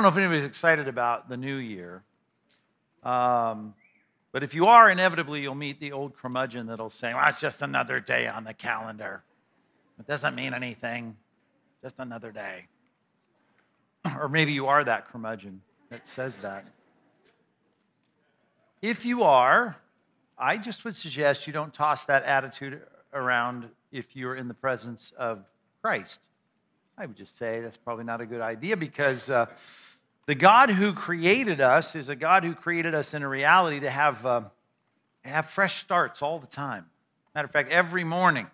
don't know if anybody's excited about the new year. Um, but if you are, inevitably you'll meet the old curmudgeon that'll say, well, it's just another day on the calendar. It doesn't mean anything, just another day. or maybe you are that curmudgeon that says that. If you are, I just would suggest you don't toss that attitude around if you're in the presence of Christ. I would just say that's probably not a good idea because uh, the God who created us is a God who created us in a reality to have, uh, have fresh starts all the time. Matter of fact, every morning.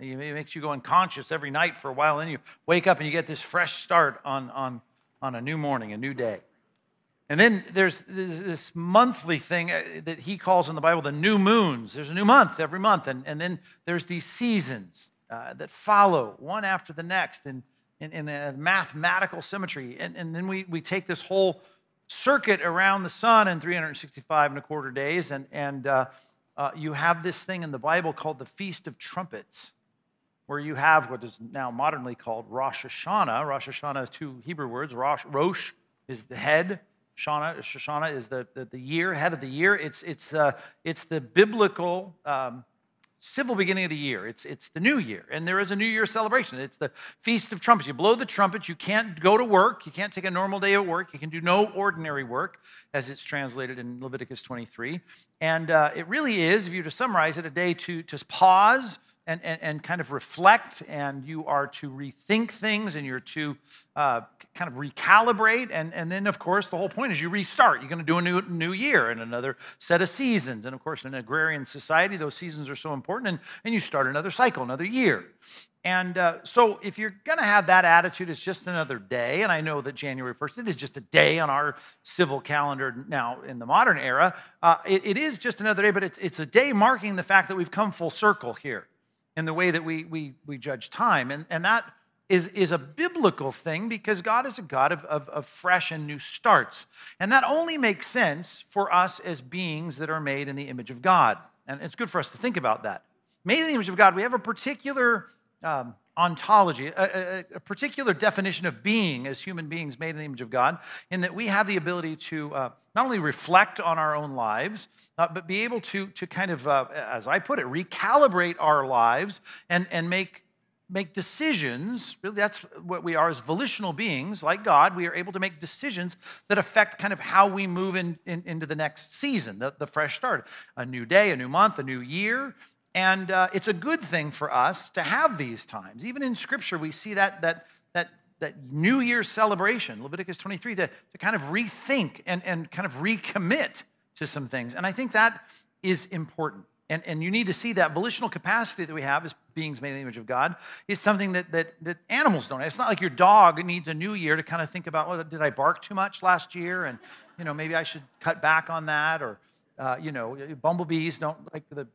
It makes you go unconscious every night for a while, and you wake up and you get this fresh start on, on, on a new morning, a new day. And then there's, this monthly thing uh, that he calls in the Bible the new moons. There's a new month every month. And, and then there's these seasons uh, that follow one after the next. And in, in a mathematical symmetry. And, and then we, we take this whole circuit around the sun in 365 and a quarter days, and, and uh, uh, you have this thing in the Bible called the Feast of Trumpets, where you have what is now modernly called Rosh Hashanah. Rosh Hashanah is two Hebrew words. Rosh, Rosh is the head, Shana, Shoshana is the, the, the, year, head of the year. It's, it's, uh, it's the biblical um, civil beginning of the year. It's, it's the new year, and there is a new year celebration. It's the Feast of Trumpets. You blow the trumpet, you can't go to work, you can't take a normal day at work, you can do no ordinary work, as it's translated in Leviticus 23. And uh, it really is, if you were to summarize it, a day to, to pause and, and, and kind of reflect, and you are to rethink things, and you're to uh, kind of recalibrate. And, and then, of course, the whole point is you restart. You're going to do a new, new year and another set of seasons. And of course, in an agrarian society, those seasons are so important, and, and you start another cycle, another year. And uh, so, if you're going to have that attitude, it's just another day. And I know that January 1st, it is just a day on our civil calendar now in the modern era. Uh, it, it is just another day, but it's, it's a day marking the fact that we've come full circle here in the way that we, we, we judge time. And, and that is, is a biblical thing because God is a God of, of, of fresh and new starts. And that only makes sense for us as beings that are made in the image of God. And it's good for us to think about that. Made in the image of God, we have a particular um, ontology, a, a, a, particular definition of being as human beings made in the image of God, in that we have the ability to uh, not only reflect on our own lives, uh, but be able to, to kind of, uh, as I put it, recalibrate our lives and, and make, make decisions. Really, that's what we are as volitional beings, like God. We are able to make decisions that affect kind of how we move in, in into the next season, the, the fresh start. A new day, a new month, a new year. And uh, it's a good thing for us to have these times. Even in Scripture, we see that, that, that, that New Year's celebration, Leviticus 23, to, to kind of rethink and, and kind of recommit to some things. And I think that is important. And, and you need to see that volitional capacity that we have as beings made in the image of God is something that, that, that animals don't. It's not like your dog needs a new year to kind of think about, well, did I bark too much last year? And, you know, maybe I should cut back on that. Or, uh, you know, bumblebees don't like the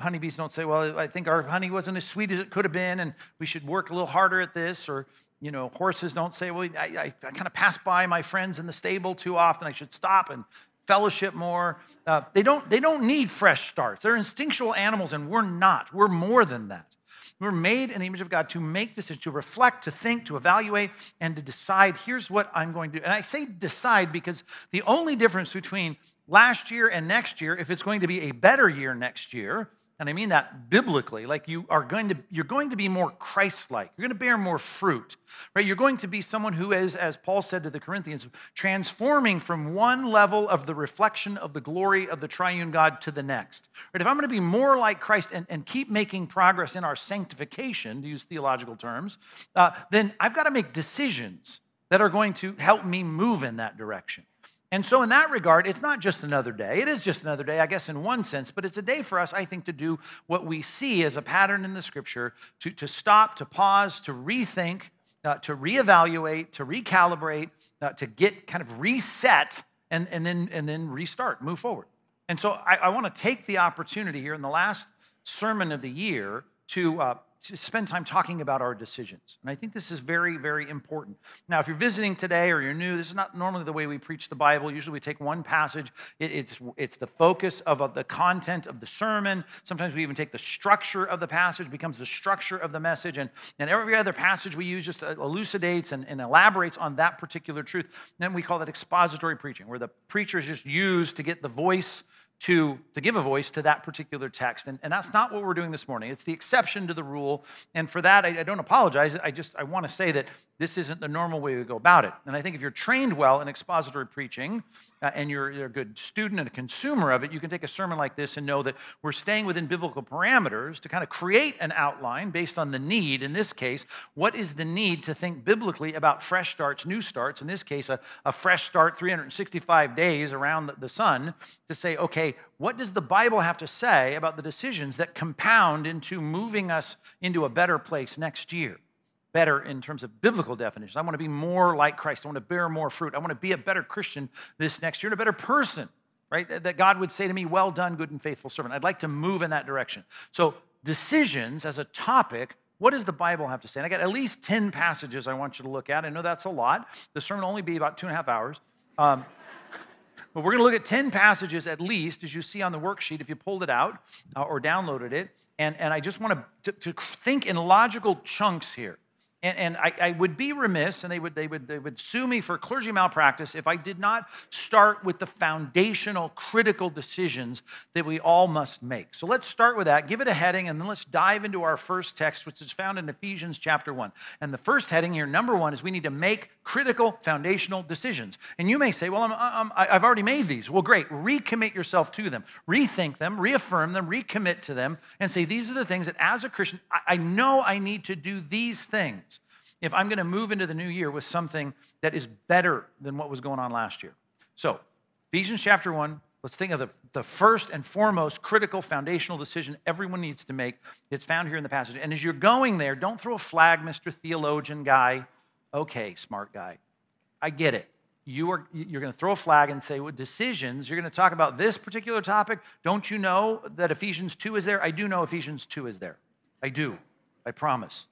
honeybees don't say, well, I think our honey wasn't as sweet as it could have been, and we should work a little harder at this. Or, you know, horses don't say, well, I, I, I kind of pass by my friends in the stable too often. I should stop and fellowship more. Uh, they, don't, they don't need fresh starts. They're instinctual animals, and we're not. We're more than that. We're made in the image of God to make decisions, to reflect, to think, to evaluate, and to decide here's what I'm going to do. And I say decide because the only difference between last year and next year, if it's going to be a better year next year, and I mean that biblically, like you are going to, you're going to be more Christ-like. You're going to bear more fruit, right? You're going to be someone who is, as Paul said to the Corinthians, transforming from one level of the reflection of the glory of the triune God to the next. Right? If I'm going to be more like Christ and, and keep making progress in our sanctification, to use theological terms, uh, then I've got to make decisions that are going to help me move in that direction. And so, in that regard, it's not just another day. It is just another day, I guess, in one sense, but it's a day for us, I think, to do what we see as a pattern in the scripture to, to stop, to pause, to rethink, uh, to reevaluate, to recalibrate, uh, to get kind of reset, and, and, then, and then restart, move forward. And so, I, I want to take the opportunity here in the last sermon of the year to, uh, spend time talking about our decisions. And I think this is very, very important. Now, if you're visiting today or you're new, this is not normally the way we preach the Bible. Usually we take one passage, it's, it's the focus of the content of the sermon. Sometimes we even take the structure of the passage, becomes the structure of the message. And, and every other passage we use just elucidates and, and elaborates on that particular truth. And then we call that expository preaching, where the preacher is just used to get the voice to, to give a voice to that particular text. And, and that's not what we're doing this morning. It's the exception to the rule. And for that, I, I don't apologize. I just I want to say that this isn't the normal way we go about it. And I think if you're trained well in expository preaching uh, and you're, you're, a good student and a consumer of it, you can take a sermon like this and know that we're staying within biblical parameters to kind of create an outline based on the need. In this case, what is the need to think biblically about fresh starts, new starts? In this case, a, a fresh start 365 days around the, the sun to say, okay, what does the Bible have to say about the decisions that compound into moving us into a better place next year? better in terms of biblical definitions. I want to be more like Christ. I want to bear more fruit. I want to be a better Christian this next year and a better person, right? That God would say to me, Well done, good and faithful servant. I'd like to move in that direction. So, decisions as a topic. What does the Bible have to say? And I got at least 10 passages I want you to look at. I know that's a lot. The sermon will only be about two and a half hours. Um, but we're going to look at 10 passages at least, as you see on the worksheet if you pulled it out uh, or downloaded it. And, and I just want to, to think in logical chunks here. And, and I, I, would be remiss, and they would, they, would, they would sue me for clergy malpractice if I did not start with the foundational, critical decisions that we all must make. So let's start with that, give it a heading, and then let's dive into our first text, which is found in Ephesians chapter 1. And the first heading here, number one, is we need to make critical, foundational decisions. And you may say, well, I'm, I'm, I've already made these. Well, great. Recommit yourself to them, rethink them, reaffirm them, recommit to them, and say, these are the things that as a Christian, I, I know I need to do these things if I'm going to move into the new year with something that is better than what was going on last year. So, Ephesians chapter 1, let's think of the, the first and foremost critical foundational decision everyone needs to make. It's found here in the passage. And as you're going there, don't throw a flag, Mr. Theologian guy. Okay, smart guy. I get it. You are, you're going to throw a flag and say, well, decisions, you're going to talk about this particular topic. Don't you know that Ephesians 2 is there? I do know Ephesians 2 is there. I do. I promise.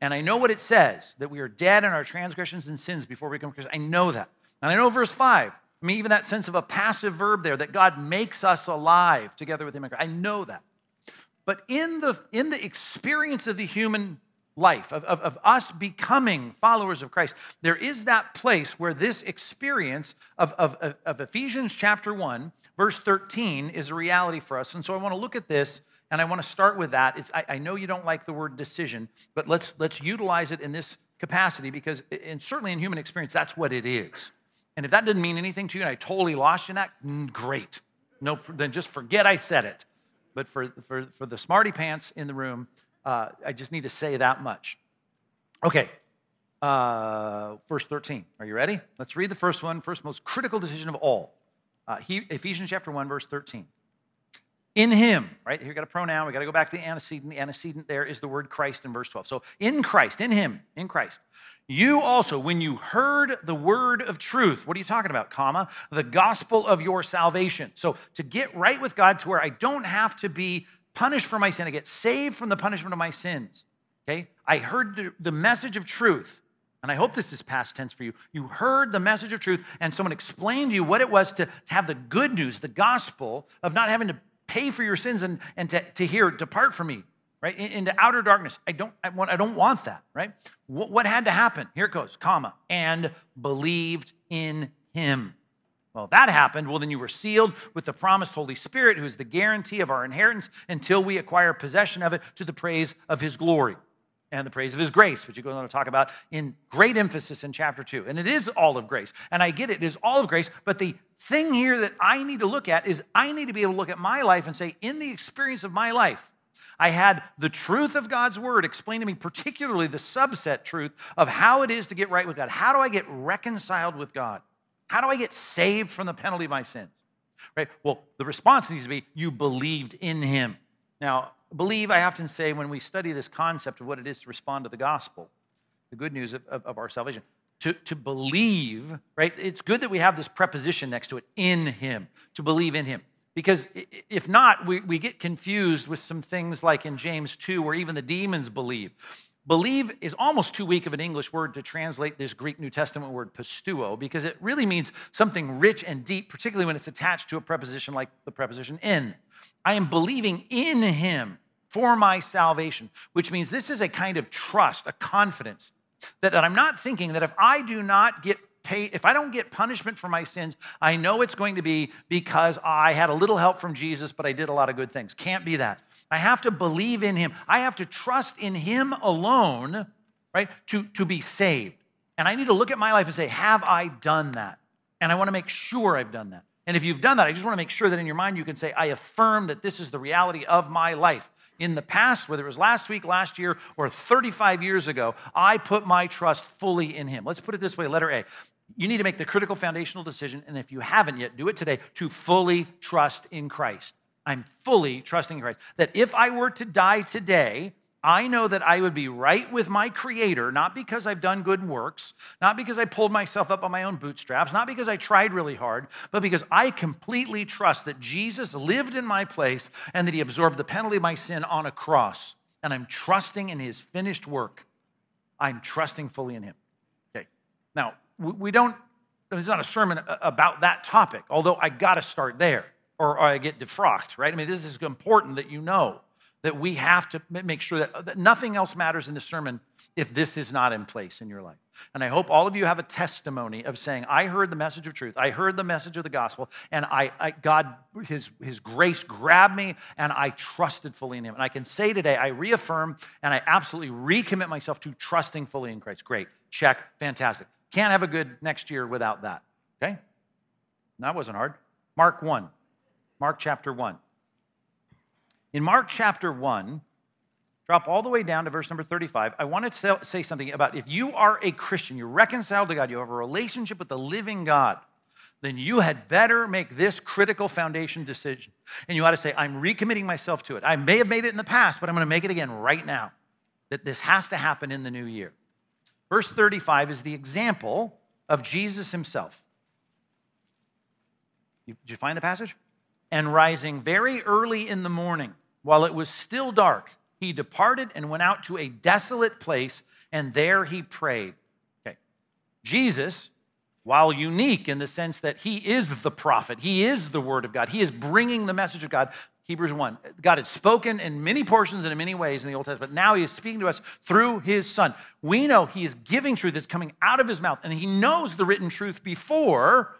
And I know what it says that we are dead in our transgressions and sins before we become to Christ. I know that. And I know verse 5. I mean, even that sense of a passive verb there that God makes us alive together with Him. I know that. But in the, in the experience of the human life, of, of, of, us becoming followers of Christ, there is that place where this experience of, of, of Ephesians chapter 1, verse 13, is a reality for us. And so I want to look at this and I want to start with that. It's, I, I know you don't like the word decision, but let's, let's utilize it in this capacity because, and certainly in human experience, that's what it is. And if that didn't mean anything to you and I totally lost you in that, great. No, then just forget I said it. But for, for, for the smarty pants in the room, uh, I just need to say that much. Okay, uh, verse 13. Are you ready? Let's read the first one, first most critical decision of all. Uh, he, Ephesians chapter 1, verse 13. In him, right? Here we got a pronoun. We got to go back to the antecedent. The antecedent there is the word Christ in verse 12. So in Christ, in him, in Christ. You also, when you heard the word of truth, what are you talking about, comma? The gospel of your salvation. So to get right with God to where I don't have to be punished for my sin, I get saved from the punishment of my sins. Okay? I heard the message of truth. And I hope this is past tense for you. You heard the message of truth, and someone explained to you what it was to have the good news, the gospel of not having to pay for your sins and, and to, to hear, depart from me, right? Into outer darkness. I don't, I, want, I don't want that, right? What, what had to happen? Here it goes, comma, and believed in him. Well, that happened. Well, then you were sealed with the promised Holy Spirit, who is the guarantee of our inheritance until we acquire possession of it to the praise of his glory and the praise of his grace, which he goes on to talk about in great emphasis in chapter two. And it is all of grace. And I get it, it is all of grace. But the thing here that I need to look at is I need to be able to look at my life and say, in the experience of my life, I had the truth of God's word explained to me, particularly the subset truth of how it is to get right with God. How do I get reconciled with God? How do I get saved from the penalty of my sins? Right? Well, the response needs to be, you believed in him. Now, believe, I often say, when we study this concept of what it is to respond to the gospel, the good news of, of, of our salvation, to, to believe, right? It's good that we have this preposition next to it, in him, to believe in him. Because if not, we, we get confused with some things like in James 2, where even the demons believe. Believe is almost too weak of an English word to translate this Greek New Testament word pisteuo because it really means something rich and deep, particularly when it's attached to a preposition like the preposition in. I am believing in him for my salvation, which means this is a kind of trust, a confidence that, that I'm not thinking that if I do not get paid, if I don't get punishment for my sins, I know it's going to be because I had a little help from Jesus, but I did a lot of good things. Can't be that. I have to believe in him. I have to trust in him alone, right, to, to be saved. And I need to look at my life and say, have I done that? And I want to make sure I've done that. And if you've done that, I just want to make sure that in your mind you can say, I affirm that this is the reality of my life. In the past, whether it was last week, last year, or 35 years ago, I put my trust fully in Him. Let's put it this way letter A. You need to make the critical foundational decision, and if you haven't yet, do it today to fully trust in Christ. I'm fully trusting in Christ. That if I were to die today, I know that I would be right with my Creator, not because I've done good works, not because I pulled myself up on my own bootstraps, not because I tried really hard, but because I completely trust that Jesus lived in my place and that He absorbed the penalty of my sin on a cross. And I'm trusting in His finished work. I'm trusting fully in Him. Okay. Now, we don't, it's not a sermon about that topic, although I got to start there or, I get defrocked, right? I mean, this is important that you know that we have to make sure that, uh, that nothing else matters in the sermon if this is not in place in your life. And I hope all of you have a testimony of saying, I heard the message of truth, I heard the message of the gospel, and I, I, God, his, his grace grabbed me, and I trusted fully in him. And I can say today, I reaffirm and I absolutely recommit myself to trusting fully in Christ. Great, check, fantastic. Can't have a good next year without that. Okay? That wasn't hard. Mark 1. Mark chapter 1. In Mark chapter 1, drop all the way down to verse number 35. I want to say something about if you are a Christian, you're reconciled to God, you have a relationship with the living God, then you had better make this critical foundation decision. And you ought to say, I'm recommitting myself to it. I may have made it in the past, but I'm going to make it again right now. That this has to happen in the new year. Verse 35 is the example of Jesus himself. Did you find the passage? And rising very early in the morning, while it was still dark, he departed and went out to a desolate place, and there he prayed. Okay. Jesus, while unique in the sense that he is the prophet, he is the word of God, he is bringing the message of God. Hebrews 1. God had spoken in many portions and in many ways in the Old Testament. Now he is speaking to us through his son. We know he is giving truth that's coming out of his mouth, and he knows the written truth before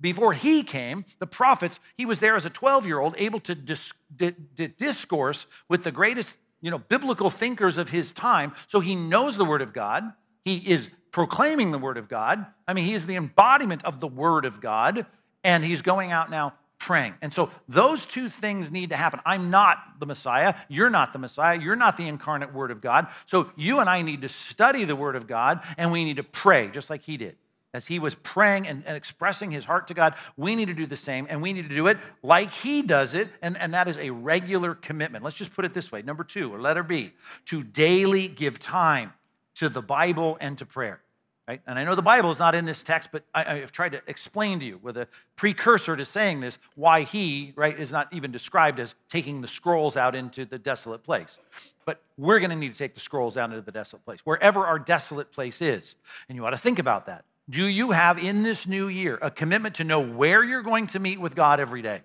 before he came, the prophets, he was there as a 12 year old, able to dis- di- di- discourse with the greatest you know, biblical thinkers of his time. So he knows the Word of God. He is proclaiming the Word of God. I mean, he is the embodiment of the Word of God. And he's going out now praying. And so those two things need to happen. I'm not the Messiah. You're not the Messiah. You're not the incarnate Word of God. So you and I need to study the Word of God and we need to pray just like he did as he was praying and, and, expressing his heart to God, we need to do the same, and we need to do it like he does it, and, and that is a regular commitment. Let's just put it this way number two, or letter B, to daily give time to the Bible and to prayer. Right? And I know the Bible is not in this text, but I, have tried to explain to you with a precursor to saying this why he, right, is not even described as taking the scrolls out into the desolate place. But we're going to need to take the scrolls out into the desolate place, wherever our desolate place is. And you ought to think about that. Do you have in this new year a commitment to know where you're going to meet with God every day?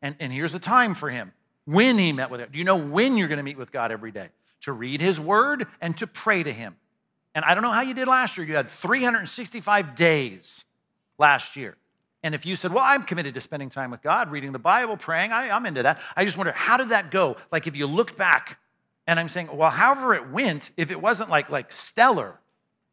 And, and here's a time for him when he met with it. Do you know when you're going to meet with God every day? To read his word and to pray to him. And I don't know how you did last year. You had 365 days last year. And if you said, Well, I'm committed to spending time with God, reading the Bible, praying, I, am into that. I just wonder, how did that go? Like if you look back, and I'm saying, Well, however it went, if it wasn't like, like stellar,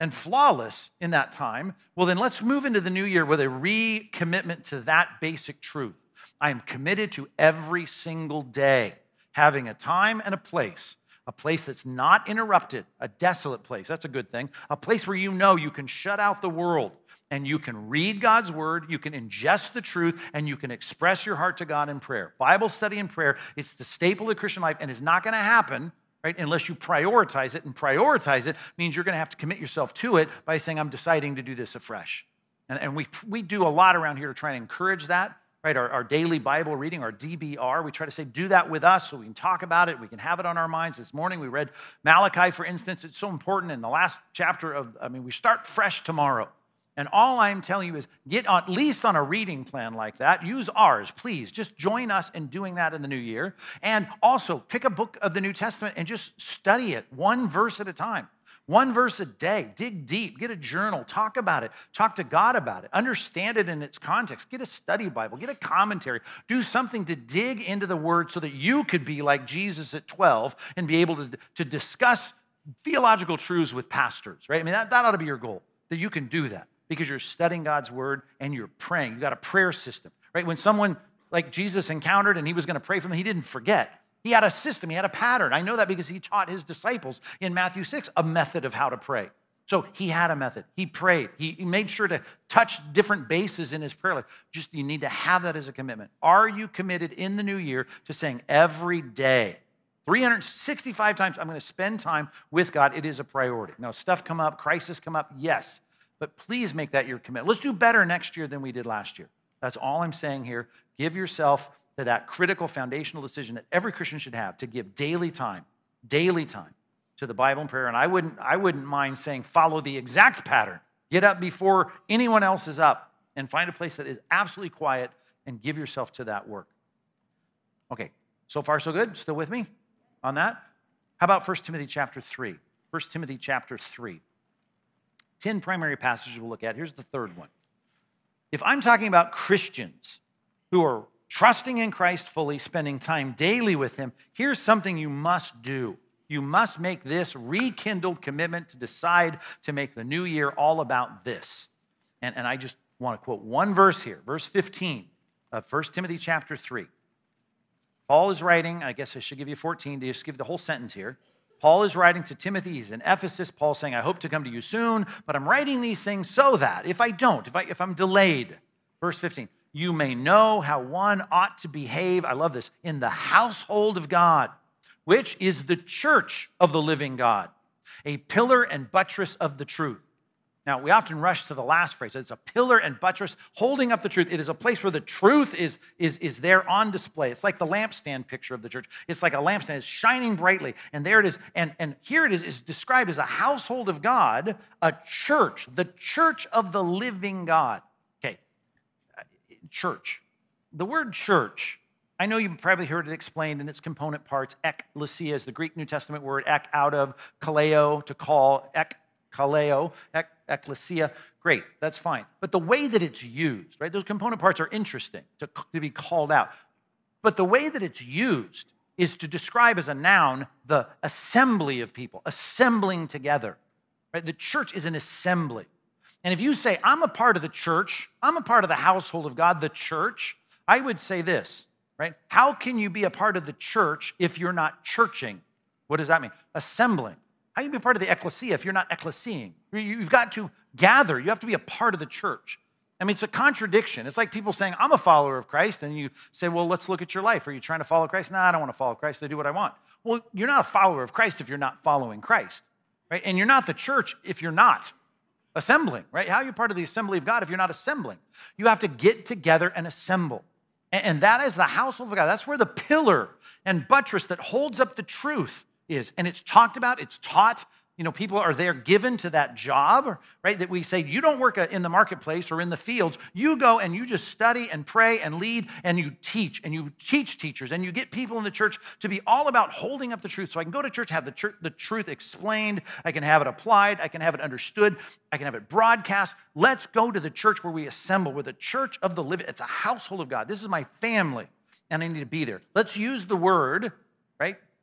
and flawless in that time, well, then let's move into the new year with a recommitment to that basic truth. I am committed to every single day having a time and a place, a place that's not interrupted, a desolate place. That's a good thing. A place where you know you can shut out the world and you can read God's word, you can ingest the truth, and you can express your heart to God in prayer. Bible study and prayer, it's the staple of Christian life, and it's not to happen right? Unless you prioritize it, and prioritize it means you're going to have to commit yourself to it by saying, I'm deciding to do this afresh. And, and we, we do a lot around here to try and encourage that. right? Our, our daily Bible reading, our DBR. We try to say, do that with us so we can talk about it. We can have it on our minds. This morning we read Malachi, for instance. It's so important in the last chapter of, I mean, we start fresh tomorrow. And all I'm telling you is get at least on a reading plan like that. Use ours, please. Just join us in doing that in the new year. And also pick a book of the New Testament and just study it one verse at a time. One verse a day. Dig deep. Get a journal. Talk about it. Talk to God about it. Understand it in its context. Get a study Bible. Get a commentary. Do something to dig into the word so that you could be like Jesus at 12 and be able to, to discuss theological truths with pastors, right? I mean, that, that ought to be your goal, that you can do that because you're studying God's word and you're praying. You got a prayer system, right? When someone like Jesus encountered and he was going to pray for them, he didn't forget. He had a system, he had a pattern. I know that because he taught his disciples in Matthew 6 a method of how to pray. So he had a method. He prayed. He, made sure to touch different bases in his prayer life. Just you need to have that as a commitment. Are you committed in the new year to saying every day, 365 times, I'm going to spend time with God? It is a priority. Now, stuff come up, crisis come up, yes. But please make that your commitment. Let's do better next year than we did last year. That's all I'm saying here. Give yourself to that critical foundational decision that every Christian should have to give daily time, daily time to the Bible and prayer. And I wouldn't, I wouldn't mind saying follow the exact pattern. Get up before anyone else is up and find a place that is absolutely quiet and give yourself to that work. Okay, so far so good? Still with me on that? How about 1 Timothy chapter 3? 1 Timothy chapter 3. 10 primary passages we'll look at. Here's the third one. If I'm talking about Christians who are trusting in Christ fully, spending time daily with Him, here's something you must do. You must make this rekindled commitment to decide to make the new year all about this. And, and I just want to quote one verse here, verse 15 of 1 Timothy chapter 3. Paul is writing, I guess I should give you 14 to just give the whole sentence here. Paul is writing to Timothy. He's in Ephesus. Paul's saying, I hope to come to you soon, but I'm writing these things so that if I don't, if, I, if I'm delayed, verse 15, you may know how one ought to behave. I love this in the household of God, which is the church of the living God, a pillar and buttress of the truth. Now, we often rush to the last phrase. It's a pillar and buttress holding up the truth. It is a place where the truth is, is, is there on display. It's like the lampstand picture of the church. It's like a lampstand. It's shining brightly. And there it is. And, and here it is, is described as a household of God, a church, the church of the living God. Okay, church. The word church, I know you've probably heard it explained in its component parts. Ekklesia is the Greek New Testament word, ek out of, kaleo, to call, ek kaleo, ek, ecclesia, great, that's fine. But the way that it's used, right, those component parts are interesting to, to be called out. But the way that it's used is to describe as a noun the assembly of people, assembling together. Right? The church is an assembly. And if you say, I'm a part of the church, I'm a part of the household of God, the church, I would say this, right? How can you be a part of the church if you're not churching? What does that mean? Assembling. How can you be part of the ecclesia if you're not ecclesiaing? You've got to gather. You have to be a part of the church. I mean, it's a contradiction. It's like people saying, I'm a follower of Christ, and you say, Well, let's look at your life. Are you trying to follow Christ? No, I don't want to follow Christ. I do what I want. Well, you're not a follower of Christ if you're not following Christ, right? And you're not the church if you're not assembling, right? How are you part of the assembly of God if you're not assembling? You have to get together and assemble. And that is the household of God. That's where the pillar and buttress that holds up the truth is. And it's talked about, it's taught. You know, people are there given to that job, right? That we say, you don't work uh, in the marketplace or in the fields. You go and you just study and pray and lead and you teach and you teach teachers and you get people in the church to be all about holding up the truth. So I can go to church, have the, church, the truth explained, I can have it applied, I can have it understood, I can have it broadcast. Let's go to the church where we assemble. We're the church of the living, it's a household of God. This is my family and I need to be there. Let's use the word?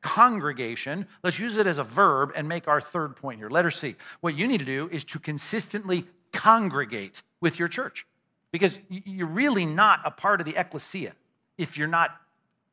Congregation. Let's use it as a verb and make our third point here. Letter C. What you need to do is to consistently congregate with your church because you're really not a part of the ecclesia if you're not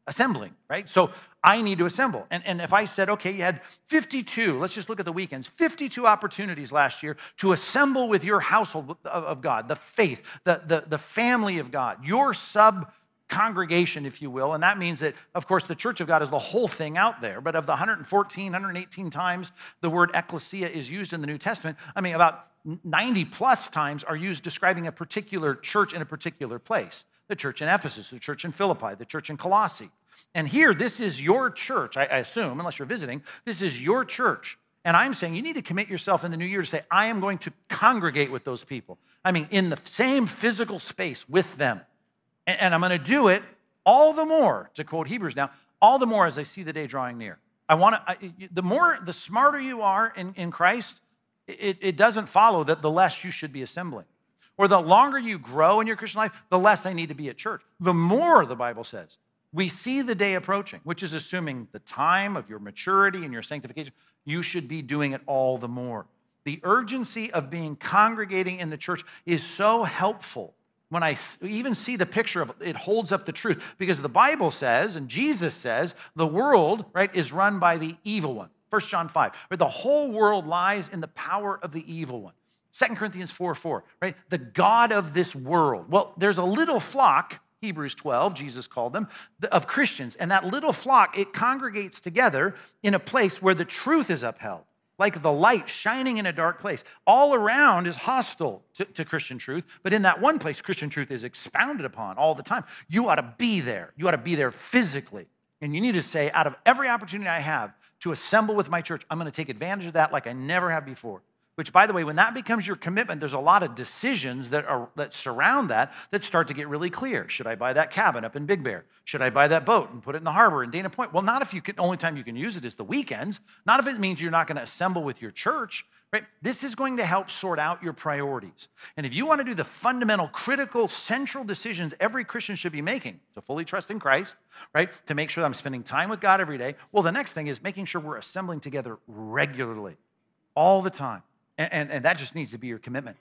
assembling, right? So I need to assemble. And, and if I said, okay, you had 52, let's just look at the weekends, 52 opportunities last year to assemble with your household of, God, the faith, the, the, the family of God, your sub congregation, if you will. And that means that, of course, the church of God is the whole thing out there. But of the 114, 118 times the word ecclesia is used in the New Testament, I mean, about 90 plus times are used describing a particular church in a particular place. the church in Ephesus, the church in Philippi, the church in Colossae. And here, this is your church, I, I assume, unless you're visiting, this is your church. And I'm saying you need to commit yourself in the new year to say, I am going to congregate with those people. I mean, in the same physical space with them. And, and I'm going to do it all the more, to quote Hebrews now, all the more as I see the day drawing near. I want to, the more, the smarter you are in, in Christ, it, it doesn't follow that the less you should be assembling. Or the longer you grow in your Christian life, the less I need to be at church. The more, the Bible says, we see the day approaching, which is assuming the time of your maturity and your sanctification, you should be doing it all the more. The urgency of being congregating in the church is so helpful when I even see the picture of it holds up the truth because the Bible says and Jesus says the world, right, is run by the evil one. 1 John 5, where the whole world lies in the power of the evil one. 2 Corinthians 4 4, right? The God of this world. Well, there's a little flock, Hebrews 12, Jesus called them, of Christians. And that little flock, it congregates together in a place where the truth is upheld like the light shining in a dark place. All around is hostile to, to, Christian truth, but in that one place, Christian truth is expounded upon all the time. You ought to be there. You ought to be there physically. And you need to say, out of every opportunity I have to assemble with my church, I'm going to take advantage of that like I never have before. Which, by the way, when that becomes your commitment, there's a lot of decisions that, are, that surround that that start to get really clear. Should I buy that cabin up in Big Bear? Should I buy that boat and put it in the harbor in Dana Point? Well, not if you can, only time you can use it is the weekends. Not if it means you're not going to assemble with your church, right? This is going to help sort out your priorities. And if you want to do the fundamental, critical, central decisions every Christian should be making to fully trust in Christ, right? To make sure that I'm spending time with God every day, well, the next thing is making sure we're assembling together regularly, all the time. And, and, and that just needs to be your commitment.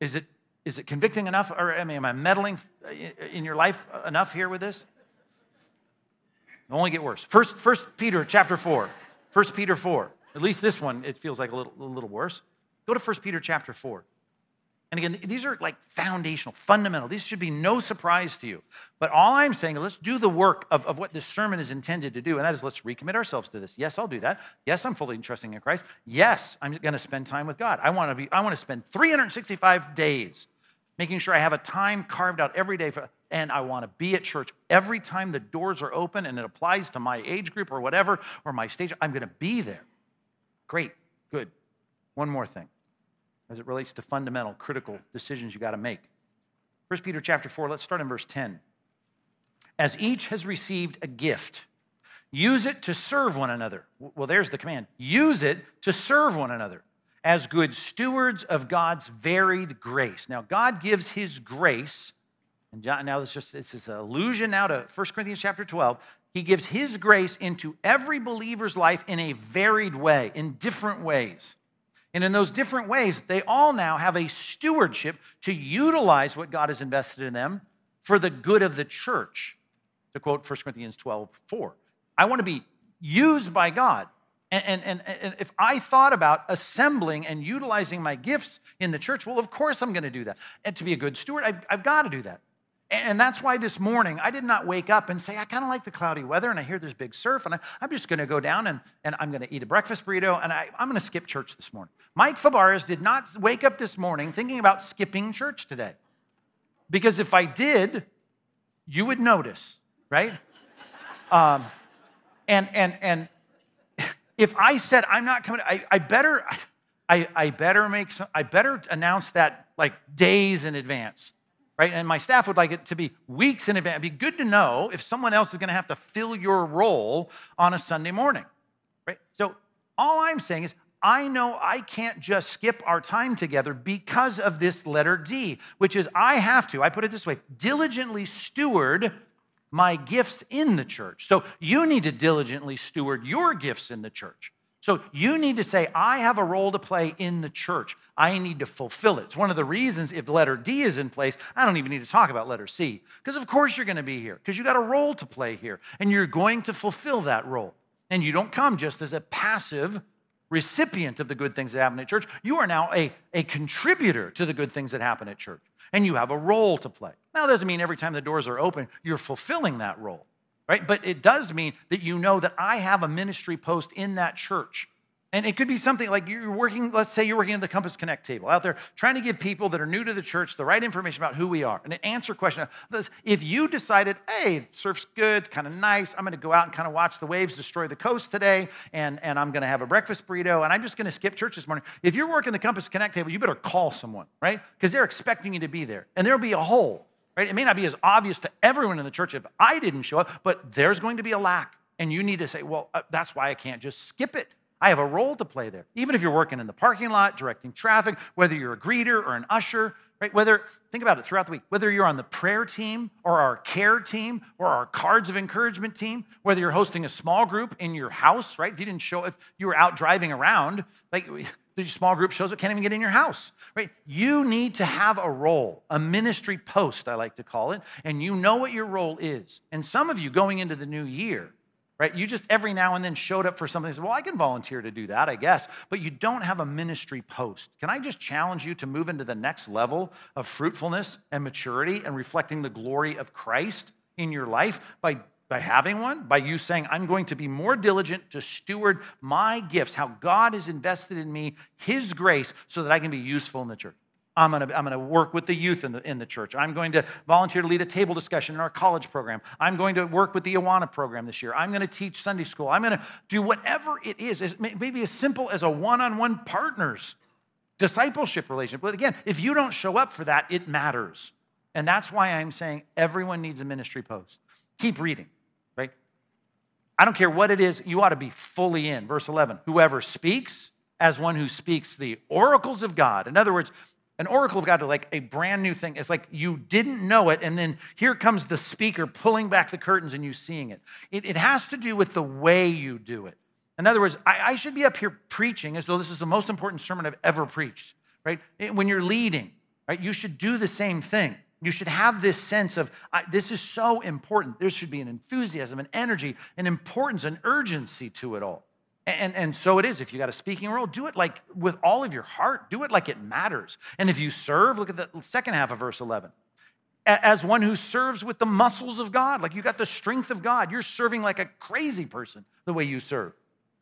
Is it, is it convicting enough? Or I mean, am I meddling uh, in your life enough here with this? It'll only get worse. First, First Peter chapter 4. First Peter 4. At least this one, it feels like a little, a little worse. Go to First Peter chapter 4. And again, these are like foundational, fundamental. These should be no surprise to you. But all I'm saying is let's do the work of, of what this sermon is intended to do, and that is let's recommit ourselves to this. Yes, I'll do that. Yes, I'm fully trusting in Christ. Yes, I'm going to spend time with God. I want to be, I want to spend 365 days making sure I have a time carved out every day for, and I want to be at church every time the doors are open and it applies to my age group or whatever, or my stage. I'm going to be there. Great, good. One more thing as it relates to fundamental, critical decisions you got to make. 1 Peter chapter 4, let's start in verse 10. As each has received a gift, use it to serve one another. Well, there's the command. Use it to serve one another as good stewards of God's varied grace. Now, God gives his grace, and John, now this just this is an allusion now to 1 Corinthians chapter 12. He gives his grace into every believer's life in a varied way, in different ways. And in those different ways, they all now have a stewardship to utilize what God has invested in them for the good of the church. To quote 1 Corinthians 12, 4. I want to be used by God. And, and, and, if I thought about assembling and utilizing my gifts in the church, well, of course I'm going to do that. And to be a good steward, I've, I've got to do that. And that's why this morning I did not wake up and say, I kind of like the cloudy weather and I hear there's big surf and I, am just going to go down and, and I'm going to eat a breakfast burrito and I, am going to skip church this morning. Mike Fabarez did not wake up this morning thinking about skipping church today. Because if I did, you would notice, right? Um, and, and, and if I said, I'm not coming, I, I better, I, I better make some, I better announce that like days in advance right? And my staff would like it to be weeks in advance. It'd be good to know if someone else is going to have to fill your role on a Sunday morning, right? So all I'm saying is, I know I can't just skip our time together because of this letter D, which is I have to, I put it this way, diligently steward my gifts in the church. So you need to diligently steward your gifts in the church. So you need to say, I have a role to play in the church. I need to fulfill it. It's one of the reasons if letter D is in place, I don't even need to talk about letter C. Because of course you're going to be here, because you got a role to play here, and you're going to fulfill that role. And you don't come just as a passive recipient of the good things that happen at church. You are now a, a contributor to the good things that happen at church, and you have a role to play. Now, it doesn't mean every time the doors are open, you're fulfilling that role right? But it does mean that you know that I have a ministry post in that church. And it could be something like you're working, let's say you're working at the Compass Connect table out there trying to give people that are new to the church the right information about who we are and answer question. If you decided, hey, surf's good, kind of nice, I'm going to go out and kind of watch the waves destroy the coast today, and, and I'm going to have a breakfast burrito, and I'm just going to skip church this morning. If you're working the Compass Connect table, you better call someone, right? Because they're expecting you to be there, and there'll be a hole, right? It may not be as obvious to everyone in the church if I didn't show up, but there's going to be a lack. And you need to say, well, uh, that's why I can't just skip it I have a role to play there. Even if you're working in the parking lot, directing traffic, whether you're a greeter or an usher, right? Whether, think about it throughout the week, whether you're on the prayer team or our care team or our cards of encouragement team, whether you're hosting a small group in your house, right? If you didn't show, if you were out driving around, like the small group shows up, can't even get in your house, right? You need to have a role, a ministry post, I like to call it, and you know what your role is. And some of you going into the new year, right? You just every now and then showed up for something and said, Well, I can volunteer to do that, I guess, but you don't have a ministry post. Can I just challenge you to move into the next level of fruitfulness and maturity and reflecting the glory of Christ in your life by by having one, by you saying, I'm going to be more diligent to steward my gifts, how God has invested in me, His grace, so that I can be useful in the church. I'm going to, I'm to work with the youth in the, in the church. I'm going to volunteer to lead a table discussion in our college program. I'm going to work with the Awana program this year. I'm going to teach Sunday school. I'm going to do whatever it is, maybe as simple as a one on one partners discipleship relationship. But again, if you don't show up for that, it matters. And that's why I'm saying everyone needs a ministry post. Keep reading, right? I don't care what it is, you ought to be fully in. Verse 11 whoever speaks, as one who speaks the oracles of God. In other words, an oracle of God to like a brand new thing. It's like you didn't know it, and then here comes the speaker pulling back the curtains and you seeing it. It, it has to do with the way you do it. In other words, I, I should be up here preaching as though this is the most important sermon I've ever preached, right? Eh, when you're leading, right, you should do the same thing. You should have this sense of this is so important. There should be an enthusiasm, an energy, an importance, an urgency to it all. And, and so it is. If you got a speaking role, do it like with all of your heart. Do it like it matters. And if you serve, look at the second half of verse 11. As one who serves with the muscles of God, like you got the strength of God, you're serving like a crazy person the way you serve,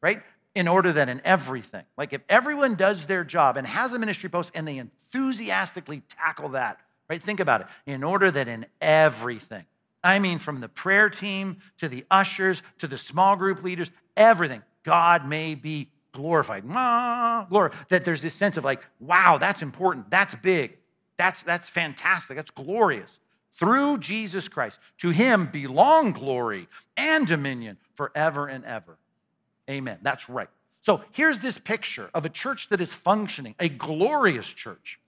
right? In order that in everything, like if everyone does their job and has a ministry post and they enthusiastically tackle that, right? Think about it. In order that in everything, I mean, from the prayer team to the ushers to the small group leaders, everything, God may be glorified. glory. That there's this sense of like, wow, that's important. That's big. That's, that's fantastic. That's glorious. Through Jesus Christ, to him belong glory and dominion forever and ever. Amen. That's right. So here's this picture of a church that is functioning, a glorious church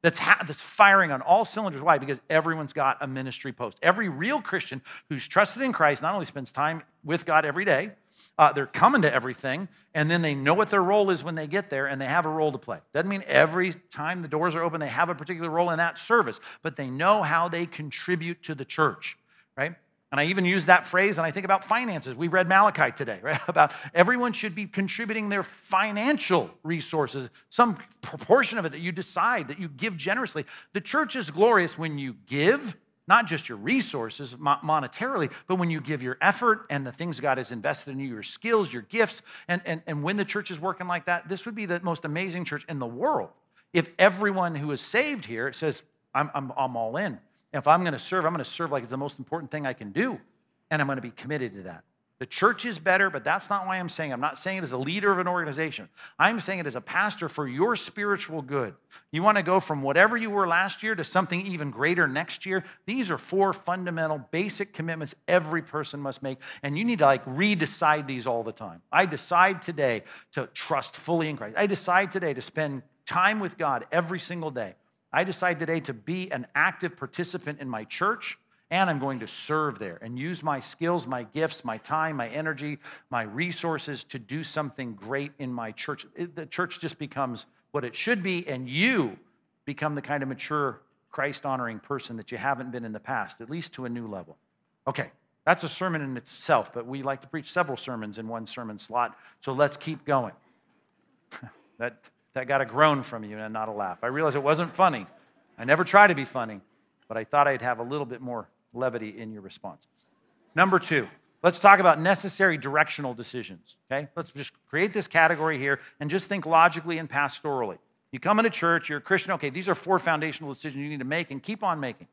that's, ha- that's firing on all cylinders. Why? Because everyone's got a ministry post. Every real Christian who's trusted in Christ not only spends time with God every day, uh, they're coming to everything, and then they know what their role is when they get there, and they have a role to play. Doesn't mean every time the doors are open, they have a particular role in that service, but they know how they contribute to the church, right? And I even use that phrase, and I think about finances. We read Malachi today, right? About everyone should be contributing their financial resources, some proportion of it that you decide, that you give generously. The church is glorious when you give not just your resources monetarily, but when you give your effort and the things God has invested in you, your skills, your gifts. And, and, and when the church is working like that, this would be the most amazing church in the world. If everyone who is saved here says, I'm, I'm, I'm all in. If I'm going to serve, I'm going to serve like it's the most important thing I can do. And I'm going to be committed to that. The church is better, but that's not why I'm saying. I'm not saying it as a leader of an organization. I'm saying it as a pastor for your spiritual good. You want to go from whatever you were last year to something even greater next year. These are four fundamental, basic commitments every person must make, and you need to like redecide these all the time. I decide today to trust fully in Christ. I decide today to spend time with God every single day. I decide today to be an active participant in my church and I'm going to serve there and use my skills, my gifts, my time, my energy, my resources to do something great in my church. the church just becomes what it should be, and you become the kind of mature, Christ honoring person that you haven't been in the past, at least to a new level. Okay, that's a sermon in itself, but we like to preach several sermons in one sermon slot, so let's keep going. that, that got a groan from you and not a laugh. I realize it wasn't funny. I never try to be funny, but I thought I'd have a little bit more levity in your response. Number two, Let's talk about necessary directional decisions, okay? Let's just create this category here and just think logically and pastorally. You come into church, you're a Christian, okay, these are four foundational decisions you need to make and keep on making.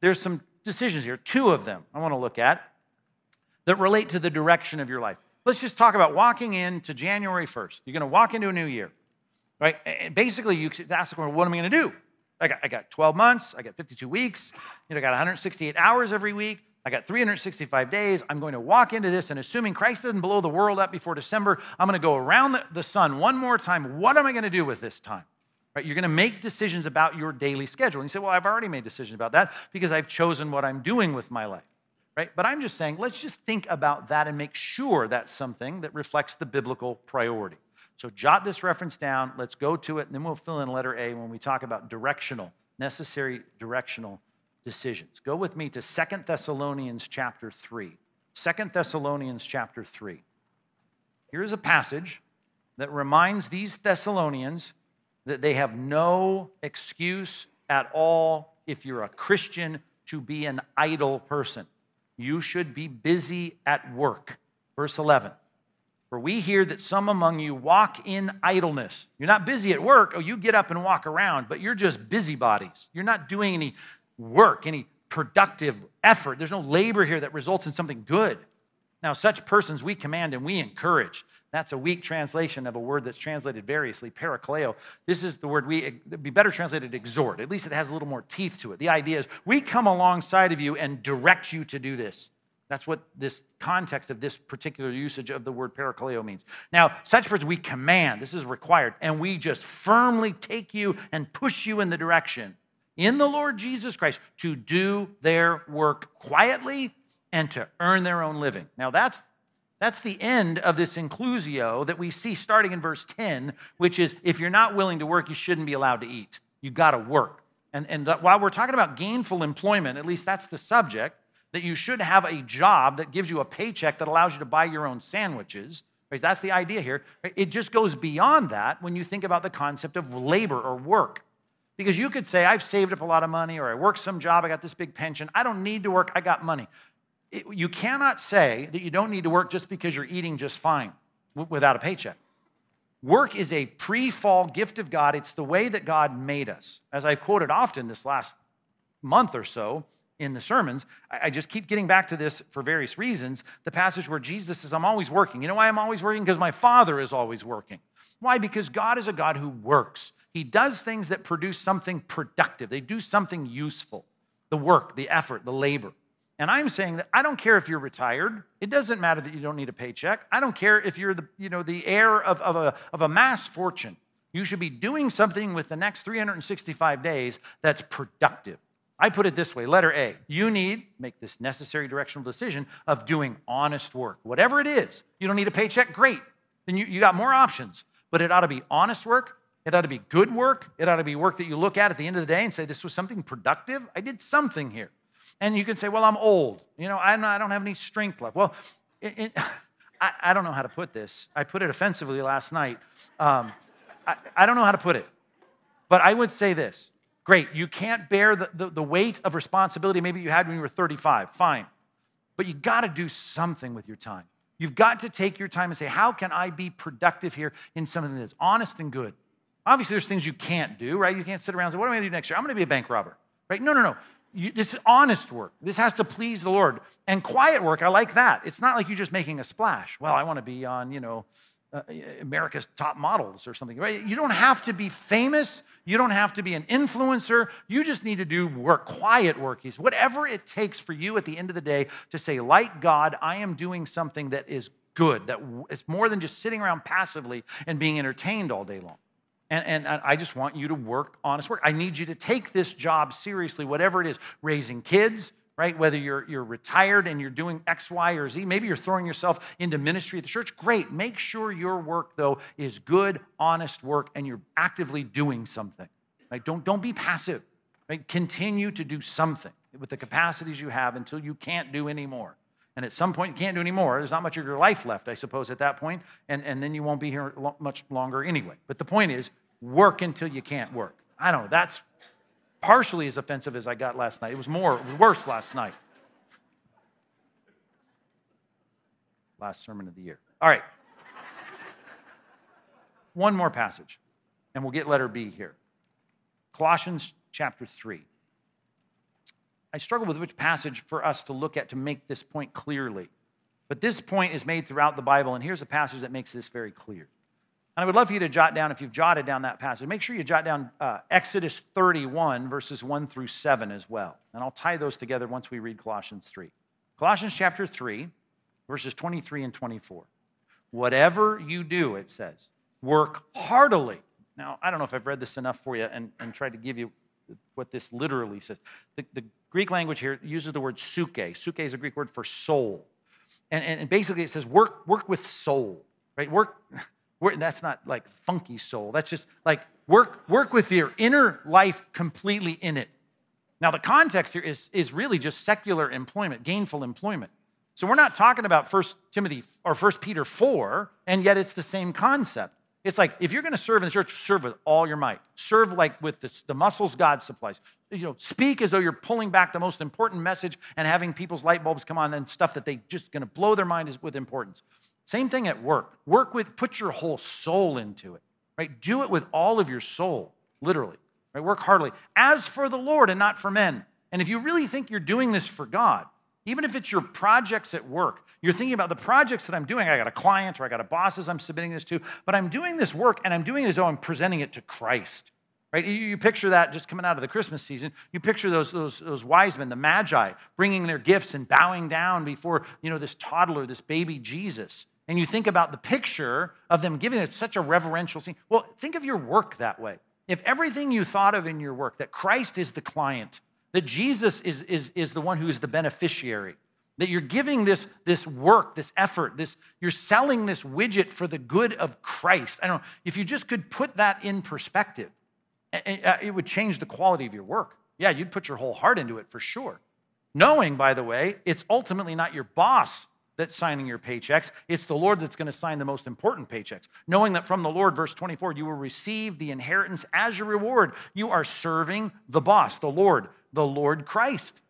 There's some decisions here, two of them I want to look at that relate to the direction of your life. Let's just talk about walking into January 1st. You're going to walk into a new year, right? And basically, you ask the question, what am I going to do? I got, I got 12 months, I got 52 weeks, you know, I got 168 hours every week. I got 365 days. I'm going to walk into this, and assuming Christ doesn't blow the world up before December, I'm going to go around the, the sun one more time. What am I going to do with this time? Right? You're going to make decisions about your daily schedule. And you say, Well, I've already made decisions about that because I've chosen what I'm doing with my life. Right? But I'm just saying, let's just think about that and make sure that's something that reflects the biblical priority. So jot this reference down. Let's go to it, and then we'll fill in letter A when we talk about directional, necessary directional decisions. Go with me to Second Thessalonians chapter 3. 2 Thessalonians chapter 3. Here's a passage that reminds these Thessalonians that they have no excuse at all if you're a Christian to be an idle person. You should be busy at work. Verse 11. For we hear that some among you walk in idleness. You're not busy at work. Oh, you get up and walk around, but you're just busybodies. You're not doing any work, any productive effort. There's no labor here that results in something good. Now, such persons we command and we encourage. That's a weak translation of a word that's translated variously, parakaleo. This is the word we, be better translated exhort. At least it has a little more teeth to it. The idea is we come alongside of you and direct you to do this. That's what this context of this particular usage of the word parakaleo means. Now, such persons we command, this is required, and we just firmly take you and push you in the direction in the Lord Jesus Christ to do their work quietly and to earn their own living. Now, that's that's the end of this inclusio that we see starting in verse 10, which is if you're not willing to work, you shouldn't be allowed to eat. You got to work. And, and while we're talking about gainful employment, at least that's the subject, that you should have a job that gives you a paycheck that allows you to buy your own sandwiches. Right? That's the idea here. It just goes beyond that when you think about the concept of labor or work. Because you could say, I've saved up a lot of money, or I work some job, I got this big pension, I don't need to work, I got money. It, you cannot say that you don't need to work just because you're eating just fine w- without a paycheck. Work is a pre fall gift of God. It's the way that God made us. As I've quoted often this last month or so in the sermons, I, just keep getting back to this for various reasons. The passage where Jesus says, I'm always working. You know why I'm always working? Because my Father is always working. Why? Because God is a God who works. He does things that produce something productive, they do something useful the work, the effort, the labor. And I'm saying that I don't care if you're retired. It doesn't matter that you don't need a paycheck. I don't care if you're the, you know, the heir of, of, a, of a mass fortune. You should be doing something with the next 365 days that's productive. I put it this way letter A, you need, make this necessary directional decision of doing honest work. Whatever it is, you don't need a paycheck, great. Then you, you got more options. But it ought to be honest work it ought to be good work. It ought to be work that you look at at the end of the day and say, this was something productive. I did something here. And you can say, well, I'm old. You know, I don't have any strength left. Well, it, it, I, I, don't know how to put this. I put it offensively last night. Um, I, I, don't know how to put it. But I would say this great, you can't bear the, the, the weight of responsibility maybe you had when you were 35. Fine. But you got to do something with your time. You've got to take your time and say, how can I be productive here in something that's honest and good? Obviously, there's things you can't do, right? You can't sit around and say, What am I going to do next year? I'm going to be a bank robber, right? No, no, no. You, this is honest work. This has to please the Lord. And quiet work, I like that. It's not like you're just making a splash. Well, I want to be on, you know, uh, America's top models or something, right? You don't have to be famous. You don't have to be an influencer. You just need to do work, quiet work. He's whatever it takes for you at the end of the day to say, like God, I am doing something that is good, that it's more than just sitting around passively and being entertained all day long. And, and, and, I just want you to work honest work. I need you to take this job seriously, whatever it is raising kids, right? Whether you're, you're retired and you're doing X, Y, or Z, maybe you're throwing yourself into ministry at the church. Great. Make sure your work, though, is good, honest work and you're actively doing something. Right? Don't, don't be passive. Right? Continue to do something with the capacities you have until you can't do anymore. And at some point, you can't do anymore. There's not much of your life left, I suppose, at that point. and, and then you won't be here much longer anyway. But the point is, work until you can't work. I don't know. That's partially as offensive as I got last night. It was more, it was worse last night. last sermon of the year. All right. One more passage, and we'll get letter B here. Colossians chapter 3. I struggle with which passage for us to look at to make this point clearly. But this point is made throughout the Bible, and here's a passage that makes this very clear. And I would love for you to jot down, if you've jotted down that passage, make sure you jot down uh, Exodus 31, verses 1 through 7 as well. And I'll tie those together once we read Colossians 3. Colossians chapter 3, verses 23 and 24. Whatever you do, it says, work heartily. Now, I don't know if I've read this enough for you and, and tried to give you what this literally says. The, the Greek language here uses the word psuche. Psuche is a Greek word for soul. And, and, and basically it says work, work with soul, right? Work, that's not like funky soul. That's just like work, work with your inner life completely in it. Now, the context here is, is really just secular employment, gainful employment. So we're not talking about 1 Timothy or 1 Peter 4, and yet it's the same concept. It's like if you're going to serve in the church, serve with all your might. Serve like with the, the muscles God supplies. You know, speak as though you're pulling back the most important message and having people's light bulbs come on and stuff that they just going to blow their mind with importance. Same thing at work. Work with, put your whole soul into it, right? Do it with all of your soul, literally, right? Work heartily, as for the Lord and not for men. And if you really think you're doing this for God, even if it's your projects at work, you're thinking about the projects that I'm doing. I got a client or I got a bosses I'm submitting this to, but I'm doing this work and I'm doing it as though I'm presenting it to Christ. Right? You, picture that just coming out of the Christmas season. You picture those, those, those wise men, the magi, bringing their gifts and bowing down before you know, this toddler, this baby Jesus and you think about the picture of them giving it such a reverential scene, well, think of your work that way. If everything you thought of in your work, that Christ is the client, that Jesus is, is, is the one who is the beneficiary, that you're giving this, this work, this effort, this, you're selling this widget for the good of Christ. I don't know, if you just could put that in perspective, it would change the quality of your work. Yeah, you'd put your whole heart into it for sure. Knowing, by the way, it's ultimately not your boss that's signing your paychecks. It's the Lord that's going to sign the most important paychecks. Knowing that from the Lord, verse 24, you will receive the inheritance as your reward. You are serving the boss, the Lord, the Lord Christ.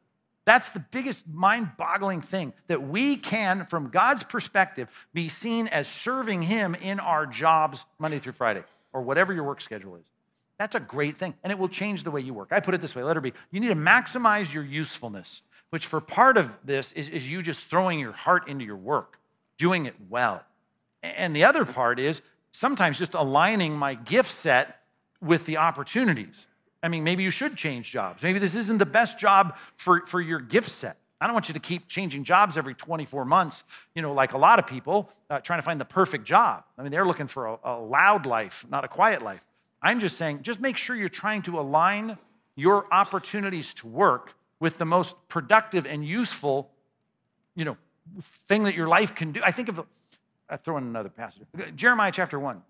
That's the biggest mind boggling thing that we can, from God's perspective, be seen as serving Him in our jobs Monday through Friday or whatever your work schedule is. That's a great thing, and it will change the way you work. I put it this way letter B you need to maximize your usefulness which for part of this is, is you just throwing your heart into your work, doing it well. And the other part is sometimes just aligning my gift set with the opportunities. I mean, maybe you should change jobs. Maybe this isn't the best job for, for your gift set. I don't want you to keep changing jobs every 24 months, you know, like a lot of people uh, trying to find the perfect job. I mean, they're looking for a, a loud life, not a quiet life. I'm just saying, just make sure you're trying to align your opportunities to work with the most productive and useful, you know, thing that your life can do. I think of, I throw in another passage. Jeremiah chapter 1.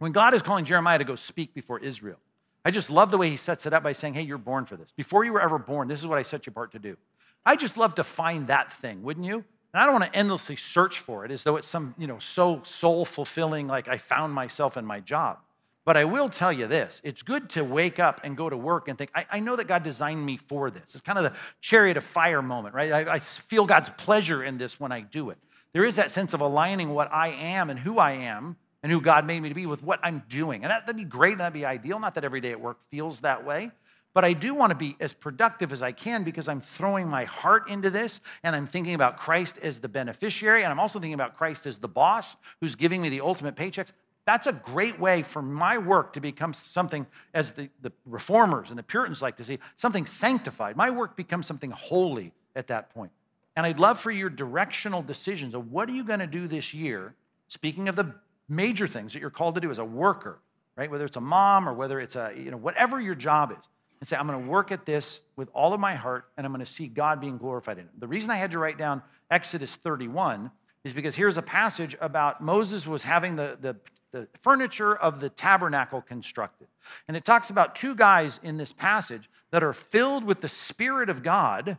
When God is calling Jeremiah to go speak before Israel, I just love the way he sets it up by saying, hey, you're born for this. Before you were ever born, this is what I set you apart to do. I just love to find that thing, wouldn't you? And I don't want to endlessly search for it as though it's some, you know, so soul fulfilling, like I found myself in my job. But I will tell you this it's good to wake up and go to work and think, I, I know that God designed me for this. It's kind of the chariot of fire moment, right? I, I feel God's pleasure in this when I do it. There is that sense of aligning what I am and who I am and who God made me to be with what I'm doing. And that, would be great and that'd be ideal. Not that every day at work feels that way. But I do want to be as productive as I can because I'm throwing my heart into this and I'm thinking about Christ as the beneficiary. And I'm also thinking about Christ as the boss who's giving me the ultimate paychecks. That's a great way for my work to become something, as the, the reformers and the Puritans like to see, something sanctified. My work becomes something holy at that point. And I'd love for your directional decisions of what are you going to do this year, speaking of the major things that you're called to do as a worker, right? Whether it's a mom or whether it's a, you know, whatever your job is. And say, I'm going to work at this with all of my heart and I'm going to see God being glorified in it. The reason I had to write down Exodus 31 is because here's a passage about Moses was having the, the, the, furniture of the tabernacle constructed. And it talks about two guys in this passage that are filled with the Spirit of God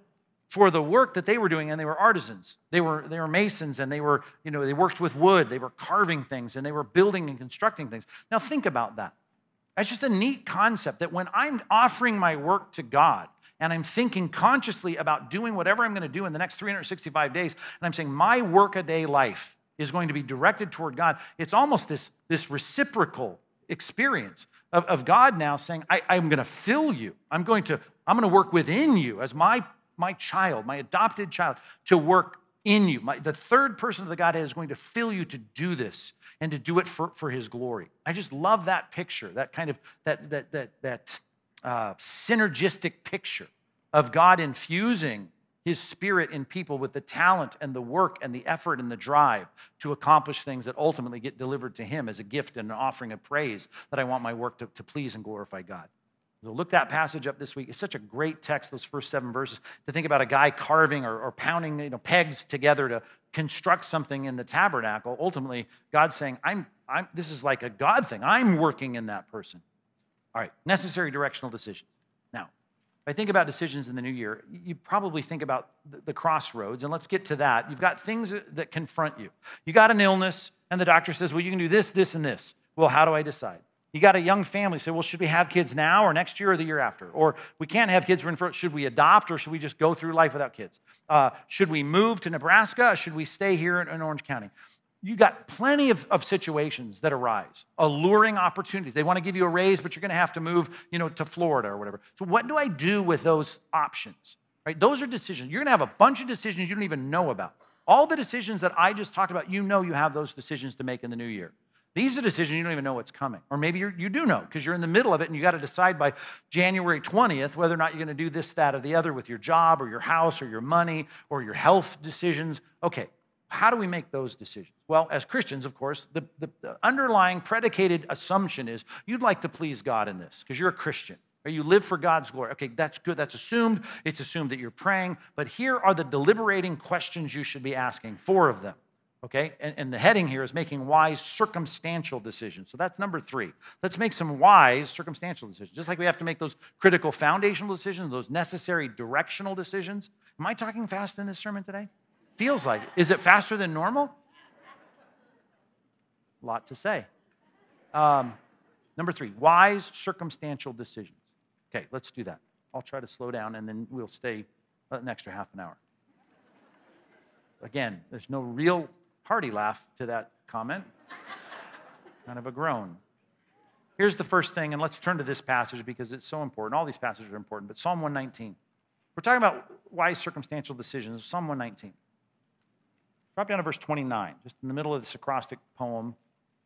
for the work that they were doing, and they were artisans. They were, they were masons, and they were, you know, they worked with wood, they were carving things, and they were building and constructing things. Now think about that. That's just a neat concept that when I'm offering my work to God, and I'm thinking consciously about doing whatever I'm going to do in the next 365 days, and I'm saying my workaday life is going to be directed toward God, it's almost this, this reciprocal experience of, of God now saying, I, I'm going to fill you. I'm going to, I'm going to work within you as my, my child, my adopted child, to work in you. My, the third person of the Godhead is going to fill you to do this and to do it for, for his glory. I just love that picture, that kind of, that, that, that, that uh, synergistic picture of God infusing his spirit in people with the talent and the work and the effort and the drive to accomplish things that ultimately get delivered to him as a gift and an offering of praise that I want my work to, to please and glorify God. So look that passage up this week. It's such a great text, those first seven verses, to think about a guy carving or, or pounding you know, pegs together to construct something in the tabernacle. Ultimately, God's saying, I'm, I'm, this is like a God thing. I'm working in that person. All right, necessary directional decisions. Now, if I think about decisions in the new year, you probably think about the crossroads, and let's get to that. You've got things that confront you. You got an illness, and the doctor says, Well, you can do this, this, and this. Well, how do I decide? You got a young family, say, well, should we have kids now or next year or the year after? Or we can't have kids, we're should we adopt or should we just go through life without kids? Uh, should we move to Nebraska? should we stay here in, in Orange County? You got plenty of, of situations that arise, alluring opportunities. They want to give you a raise, but you're going to have to move, you know, to Florida or whatever. So what do I do with those options? Right? Those are decisions. You're going to have a bunch of decisions you don't even know about. All the decisions that I just talked about, you know you have those decisions to make in the new year. These are decisions you don't even know what's coming. Or maybe you do know because you're in the middle of it and you got to decide by January 20th whether or not you're going to do this, that, or the other with your job or your house or your money or your health decisions. Okay, how do we make those decisions? Well, as Christians, of course, the, the, the underlying predicated assumption is you'd like to please God in this because you're a Christian. Or you live for God's glory. Okay, that's good. That's assumed. It's assumed that you're praying. But here are the deliberating questions you should be asking, four of them okay? And, and, the heading here is making wise circumstantial decisions. So that's number three. Let's make some wise circumstantial decisions. Just like we have to make those critical foundational decisions, those necessary directional decisions. Am I talking fast in this sermon today? Feels like. Is it faster than normal? A lot to say. Um, number three, wise circumstantial decisions. Okay, let's do that. I'll try to slow down and then we'll stay an extra half an hour. Again, there's no real hearty laugh to that comment, kind of a groan. Here's the first thing, and let's turn to this passage because it's so important. All these passages are important, but Psalm 119. We're talking about wise circumstantial decisions. Psalm 119. Drop down to verse 29, just in the middle of this acrostic poem.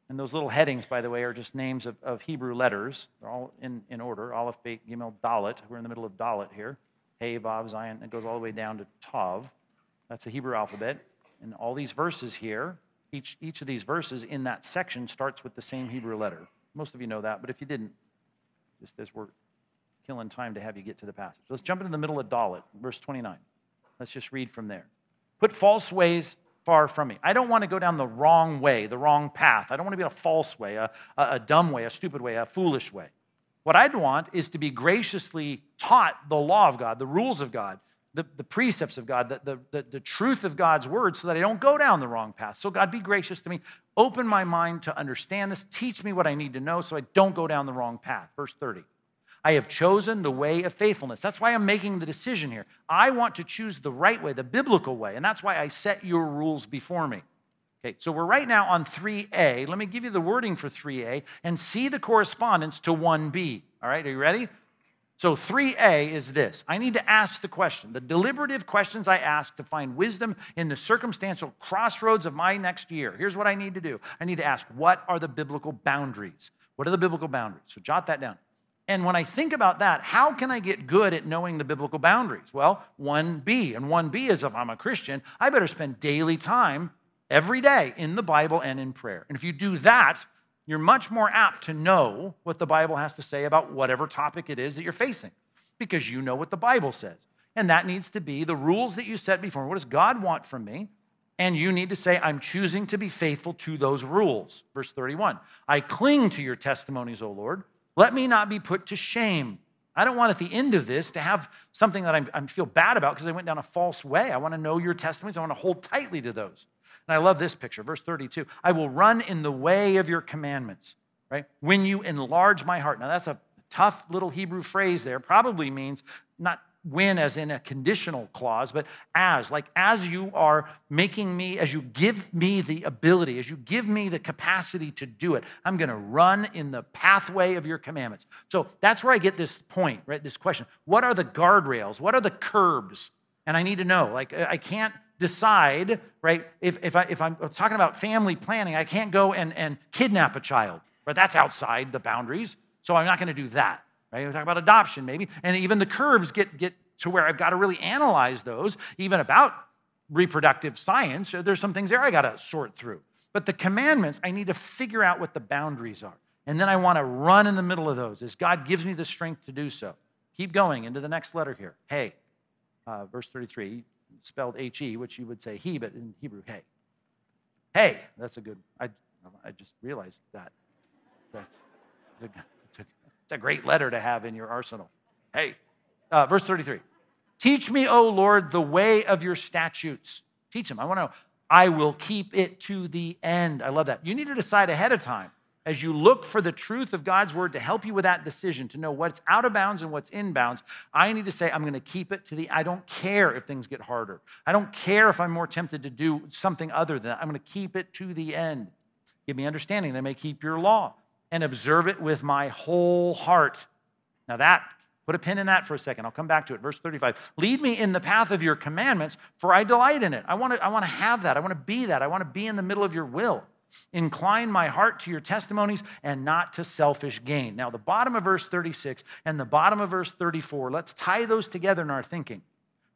And those little headings, by the way, are just names of, of Hebrew letters. They're all in, in order Aleph, Beit, Gimel, Dalet. We're in the middle of Dalet here. Hey, Vav, Zayin. It goes all the way down to Tav. That's the Hebrew alphabet. And all these verses here, each, each of these verses in that section starts with the same Hebrew letter. Most of you know that, but if you didn't, just as we're killing time to have you get to the passage. Let's jump into the middle of Dalet, verse 29. Let's just read from there. Put false ways far from me. I don't want to go down the wrong way, the wrong path. I don't want to be a false way, a, a, dumb way, a stupid way, a foolish way. What I'd want is to be graciously taught the law of God, the rules of God, the, the precepts of God, the, the, the truth of God's word, so that I don't go down the wrong path. So, God, be gracious to me. Open my mind to understand this. Teach me what I need to know so I don't go down the wrong path. Verse 30. I have chosen the way of faithfulness. That's why I'm making the decision here. I want to choose the right way, the biblical way, and that's why I set your rules before me. Okay, so we're right now on 3A. Let me give you the wording for 3A and see the correspondence to 1B. All right, are you ready? So 3A is this I need to ask the question, the deliberative questions I ask to find wisdom in the circumstantial crossroads of my next year. Here's what I need to do I need to ask, what are the biblical boundaries? What are the biblical boundaries? So jot that down. And when I think about that, how can I get good at knowing the biblical boundaries? Well, 1B. And 1B is if I'm a Christian, I better spend daily time every day in the Bible and in prayer. And if you do that, you're much more apt to know what the Bible has to say about whatever topic it is that you're facing because you know what the Bible says. And that needs to be the rules that you set before. What does God want from me? And you need to say, I'm choosing to be faithful to those rules. Verse 31 I cling to your testimonies, O Lord. Let me not be put to shame. I don't want at the end of this to have something that I feel bad about because I went down a false way. I want to know your testimonies. I want to hold tightly to those. And I love this picture, verse 32. I will run in the way of your commandments, right? When you enlarge my heart. Now, that's a tough little Hebrew phrase there. Probably means not when as in a conditional clause, but as, like as you are making me, as you give me the ability, as you give me the capacity to do it, I'm going to run in the pathway of your commandments. So that's where I get this point, right? This question. What are the guardrails? What are the curbs? And I need to know. Like, I can't decide, right? If, if, I, if I'm talking about family planning, I can't go and, and kidnap a child, right? That's outside the boundaries. So I'm not going to do that right? We talk about adoption maybe, and even the curbs get, get to where I've got to really analyze those, even about reproductive science. There's some things there I got to sort through. But the commandments, I need to figure out what the boundaries are. And then I want to run in the middle of those as God gives me the strength to do so. Keep going into the next letter here. Hey, uh, verse 33, spelled H E, which you would say he, but in Hebrew, hey. Hey, that's a good, I, I just realized that. That's good. It's a great letter to have in your arsenal. Hey, uh, verse 33. Teach me, O Lord, the way of your statutes. Teach him. I want to. I will keep it to the end. I love that. You need to decide ahead of time as you look for the truth of God's word to help you with that decision, to know what's out of bounds and what's in bounds. I need to say, I'm going to keep it to the, I don't care if things get harder. I don't care if I'm more tempted to do something other than that. I'm going to keep it to the end. Give me understanding that may keep your law and observe it with my whole heart. Now, that, put a pin in that for a second. I'll come back to it. Verse 35 Lead me in the path of your commandments, for I delight in it. I want to, I want to have that. I want to be that. I want to be in the middle of your will. Incline my heart to your testimonies and not to selfish gain. Now, the bottom of verse 36 and the bottom of verse 34, let's tie those together in our thinking,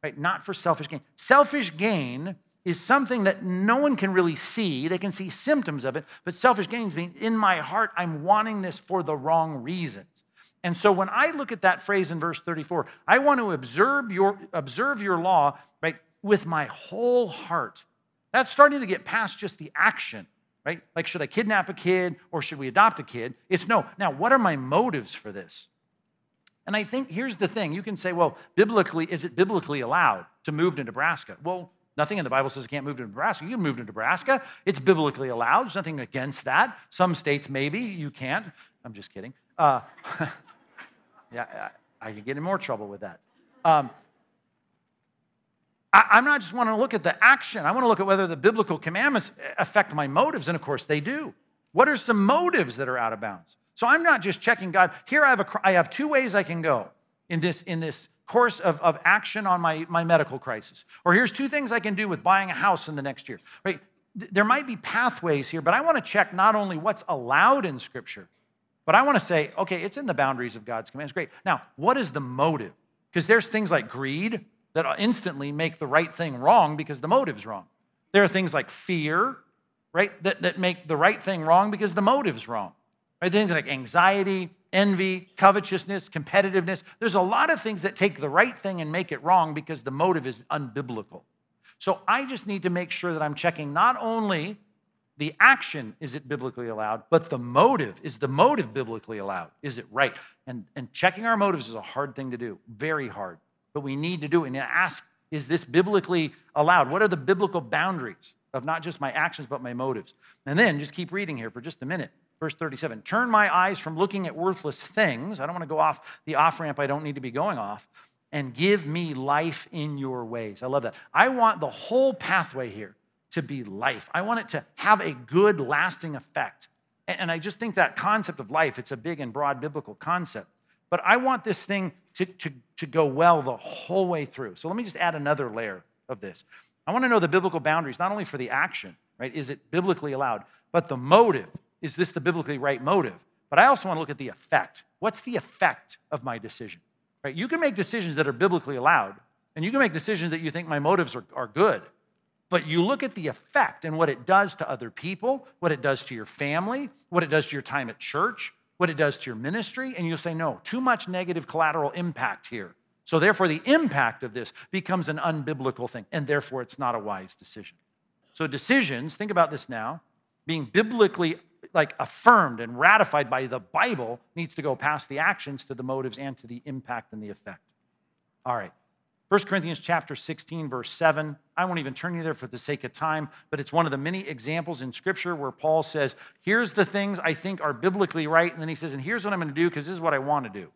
right? Not for selfish gain. Selfish gain is something that no one can really see. They can see symptoms of it, but selfish gains mean in my heart, I'm wanting this for the wrong reasons. And so when I look at that phrase in verse 34, I want to observe your, observe your law right, with my whole heart. That's starting to get past just the action, right? Like, should I kidnap a kid or should we adopt a kid? It's no. Now, what are my motives for this? And I think here's the thing you can say, well, biblically, is it biblically allowed to move to Nebraska? Well, Nothing in the Bible says you can't move to Nebraska. You can move to Nebraska. It's biblically allowed. There's nothing against that. Some states, maybe you can't. I'm just kidding. Uh, yeah, I, I could get in more trouble with that. Um, I, am not just wanting to look at the action. I want to look at whether the biblical commandments affect my motives, and of course they do. What are some motives that are out of bounds? So I'm not just checking God. Here I have a, I have two ways I can go in this in this course of, of action on my, my medical crisis. Or here's two things I can do with buying a house in the next year. Right? There might be pathways here, but I want to check not only what's allowed in Scripture, but I want to say, okay, it's in the boundaries of God's commands. Great. Now, what is the motive? Because there's things like greed that uh, instantly make the right thing wrong because the motive's wrong. There are things like fear, right, that, that make the right thing wrong because the motive's wrong. Right? Things like anxiety, envy, covetousness, competitiveness. There's a lot of things that take the right thing and make it wrong because the motive is unbiblical. So I just need to make sure that I'm checking not only the action, is it biblically allowed, but the motive, is the motive biblically allowed? Is it right? And, and checking our motives is a hard thing to do, very hard. But we need to do it and ask, is this biblically allowed? What are the biblical boundaries of not just my actions, but my motives? And then just keep reading here for just a minute. Verse 37 Turn my eyes from looking at worthless things. I don't want to go off the off ramp I don't need to be going off. And give me life in your ways. I love that. I want the whole pathway here to be life. I want it to have a good, lasting effect. And I just think that concept of life, it's a big and broad biblical concept. But I want this thing to, to, to go well the whole way through. So let me just add another layer of this. I want to know the biblical boundaries, not only for the action, right? Is it biblically allowed, but the motive is this the biblically right motive? But I also want to look at the effect. What's the effect of my decision? Right? You can make decisions that are biblically allowed, and you can make decisions that you think my motives are, are good. But you look at the effect and what it does to other people, what it does to your family, what it does to your time at church, what it does to your ministry, and you'll say, no, too much negative collateral impact here. So therefore, the impact of this becomes an unbiblical thing, and therefore it's not a wise decision. So decisions, think about this now, being biblically like affirmed and ratified by the Bible needs to go past the actions to the motives and to the impact and the effect. All right. 1 Corinthians chapter 16 verse 7. I won't even turn you there for the sake of time, but it's one of the many examples in scripture where Paul says, "Here's the things I think are biblically right," and then he says, "And here's what I'm going to do because this is what I want to do."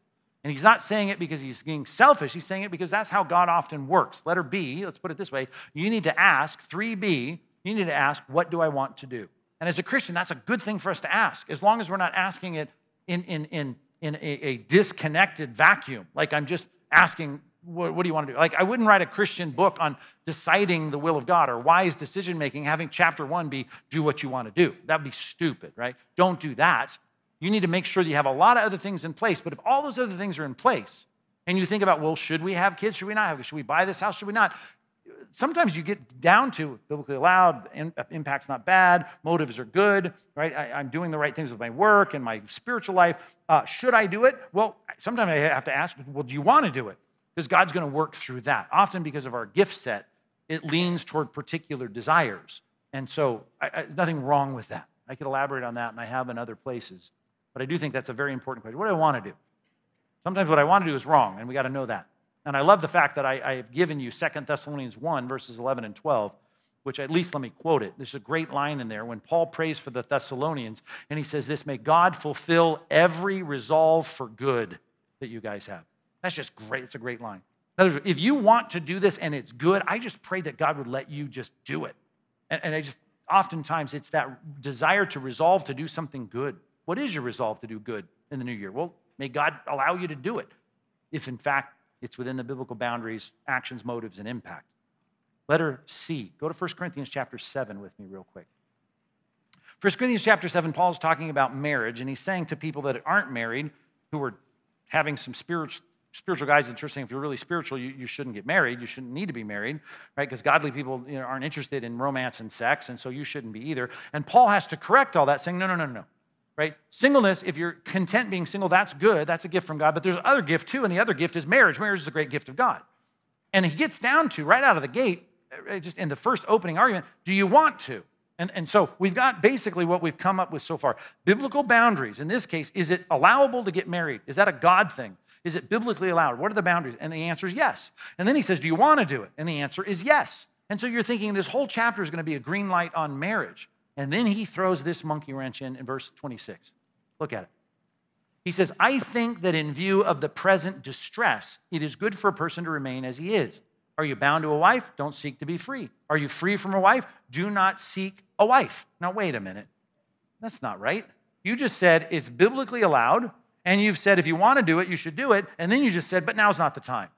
And he's not saying it because he's being selfish. He's saying it because that's how God often works. Letter B, let's put it this way you need to ask, 3B, you need to ask, what do I want to do? And as a Christian, that's a good thing for us to ask, as long as we're not asking it in, in, in, in a, a disconnected vacuum. Like I'm just asking, what, what, do you want to do? Like, I wouldn't write a Christian book on deciding the will of God or wise decision making, having chapter one be do what you want to do. That'd be stupid, right? Don't do that. You need to make sure that you have a lot of other things in place. But if all those other things are in place, and you think about, well, should we have kids? Should we not have Should we buy this house? Should we not? Sometimes you get down to biblically allowed, impact's not bad, motives are good, right? I, am doing the right things with my work and my spiritual life. Uh, should I do it? Well, sometimes I have to ask, well, do you want to do it? Because God's going to work through that. Often because of our gift set, it leans toward particular desires. And so, I, I, nothing wrong with that. I could elaborate on that, and I have in other places. But I do think that's a very important question. What do I want to do? Sometimes what I want to do is wrong, and we got to know that. And I love the fact that I, have given you 2 Thessalonians 1, verses 11 and 12, which at least let me quote it. There's a great line in there when Paul prays for the Thessalonians, and he says this May God fulfill every resolve for good that you guys have. That's just great. It's a great line. Words, if you want to do this and it's good, I just pray that God would let you just do it. And, and I just, oftentimes, it's that desire to resolve to do something good. What is your resolve to do good in the new year? Well, may God allow you to do it if, in fact, it's within the biblical boundaries, actions, motives, and impact. Letter C. Go to 1 Corinthians chapter 7 with me, real quick. 1 Corinthians chapter 7, Paul's talking about marriage, and he's saying to people that aren't married, who are having some spiritual, spiritual guys in the church saying if you're really spiritual, you, you shouldn't get married. You shouldn't need to be married, right? Because godly people you know, aren't interested in romance and sex, and so you shouldn't be either. And Paul has to correct all that, saying, no, no, no, no right? Singleness, if you're content being single, that's good. That's a gift from God. But there's other gift too, and the other gift is marriage. Marriage is a great gift of God. And he gets down to right out of the gate, uh, just in the first opening argument, do you want to? And, and so we've got basically what we've come up with so far. Biblical boundaries. In this case, is it allowable to get married? Is that a God thing? Is it biblically allowed? What are the boundaries? And the answer is yes. And then he says, Do you want to do it? And the answer is yes. And so you're thinking this whole chapter is going to be a green light on marriage. And then he throws this monkey wrench in in verse 26. Look at it. He says, I think that in view of the present distress, it is good for a person to remain as he is. Are you bound to a wife? Don't seek to be free. Are you free from a wife? Do not seek a wife. Now, wait a minute. That's not right. You just said it's biblically allowed, and you've said if you want to do it, you should do it, and then you just said, but now's not the time.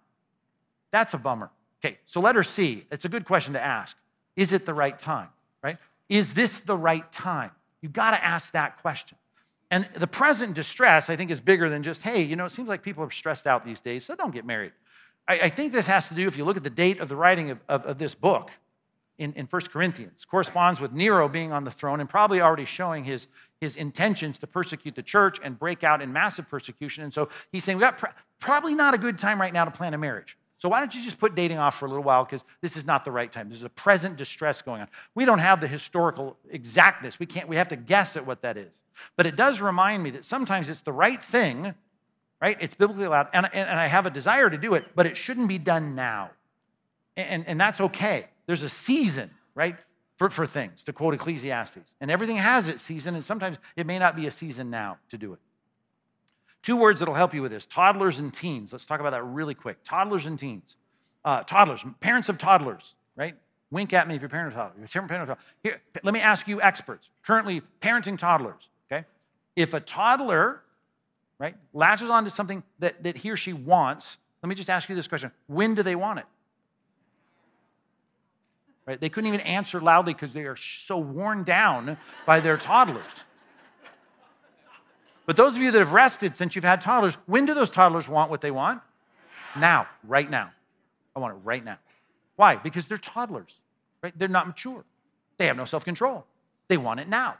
That's a bummer. Okay, so letter C, it's a good question to ask. Is it the right time, right? Is this the right time? You've got to ask that question. And the present distress, I think, is bigger than just, hey, you know, it seems like people are stressed out these days, so don't get married. I, I think this has to do, if you look at the date of the writing of, of, of this book in, in 1 Corinthians, corresponds with Nero being on the throne and probably already showing his, his intentions to persecute the church and break out in massive persecution. And so he's saying, we've got pr- probably not a good time right now to plan a marriage. So why don't you just put dating off for a little while because this is not the right time. There's a present distress going on. We don't have the historical exactness. We can't we have to guess at what that is. But it does remind me that sometimes it's the right thing, right? It's biblically allowed, and, and, and I have a desire to do it, but it shouldn't be done now. And, and that's okay. There's a season, right? For, for things, to quote Ecclesiastes. And everything has its season, and sometimes it may not be a season now to do it. Two words that'll help you with this toddlers and teens. Let's talk about that really quick. Toddlers and teens. Uh, toddlers, parents of toddlers, right? Wink at me if you're parent of toddlers. You're parent of toddlers. Here, let me ask you experts, currently parenting toddlers, okay? If a toddler, right, latches onto something that, that he or she wants, let me just ask you this question when do they want it? Right? They couldn't even answer loudly because they are so worn down by their toddlers. But those of you that have rested since you've had toddlers, when do those toddlers want what they want? Now, right now. I want it right now. Why? Because they're toddlers, right? They're not mature. They have no self control. They want it now.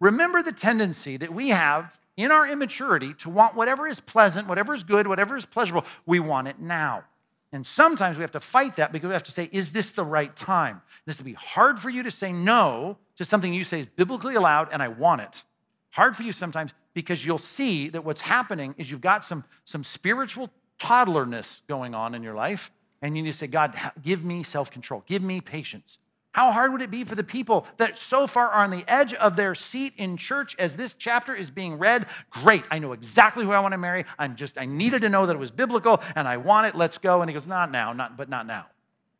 Remember the tendency that we have in our immaturity to want whatever is pleasant, whatever is good, whatever is pleasurable. We want it now. And sometimes we have to fight that because we have to say, is this the right time? This will be hard for you to say no to something you say is biblically allowed and I want it. Hard for you sometimes because you'll see that what's happening is you've got some, some spiritual toddlerness going on in your life, and you need to say, God, give me self control, give me patience. How hard would it be for the people that so far are on the edge of their seat in church as this chapter is being read? Great, I know exactly who I want to marry. I'm just, I needed to know that it was biblical and I want it. Let's go. And he goes, Not now, not, but not now.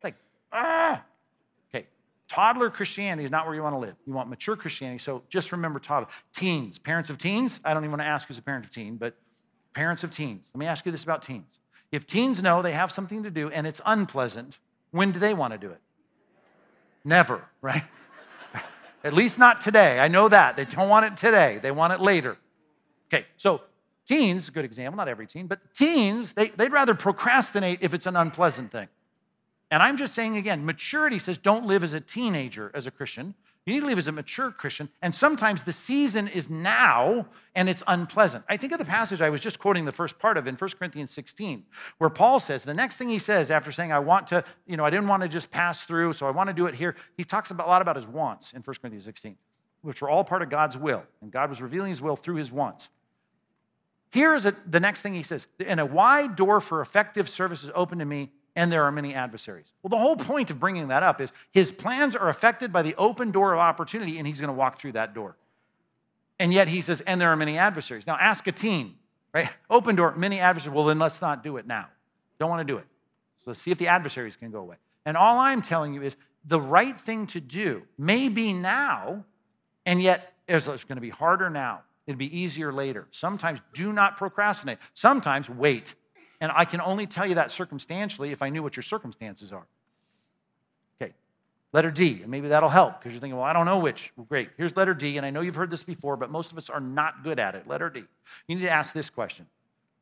Like, ah. Toddler Christianity is not where you want to live. You want mature Christianity. So just remember toddler. Teens, parents of teens, I don't even want to ask who's a parent of teen, but parents of teens. Let me ask you this about teens. If teens know they have something to do and it's unpleasant, when do they want to do it? Never, right? At least not today. I know that. They don't want it today, they want it later. Okay, so teens, good example, not every teen, but teens, they, they'd rather procrastinate if it's an unpleasant thing. And I'm just saying again, maturity says don't live as a teenager as a Christian. You need to live as a mature Christian. And sometimes the season is now and it's unpleasant. I think of the passage I was just quoting the first part of in 1 Corinthians 16, where Paul says, the next thing he says after saying, I want to, you know, I didn't want to just pass through, so I want to do it here, he talks about, a lot about his wants in 1 Corinthians 16, which were all part of God's will. And God was revealing his will through his wants. Here is a, the next thing he says, and a wide door for effective service is open to me and there are many adversaries. Well, the whole point of bringing that up is his plans are affected by the open door of opportunity, and he's going to walk through that door. And yet he says, and there are many adversaries. Now, ask a teen, right? Open door, many adversaries. Well, then let's not do it now. Don't want to do it. So let's see if the adversaries can go away. And all I'm telling you is the right thing to do may be now, and yet it's going to be harder now. It'll be easier later. Sometimes do not procrastinate. Sometimes wait and I can only tell you that circumstantially if I knew what your circumstances are. Okay, letter D, and maybe that'll help because you're thinking, well, I don't know which. Well, great. Here's letter D, and I know you've heard this before, but most of us are not good at it. Letter D. You need to ask this question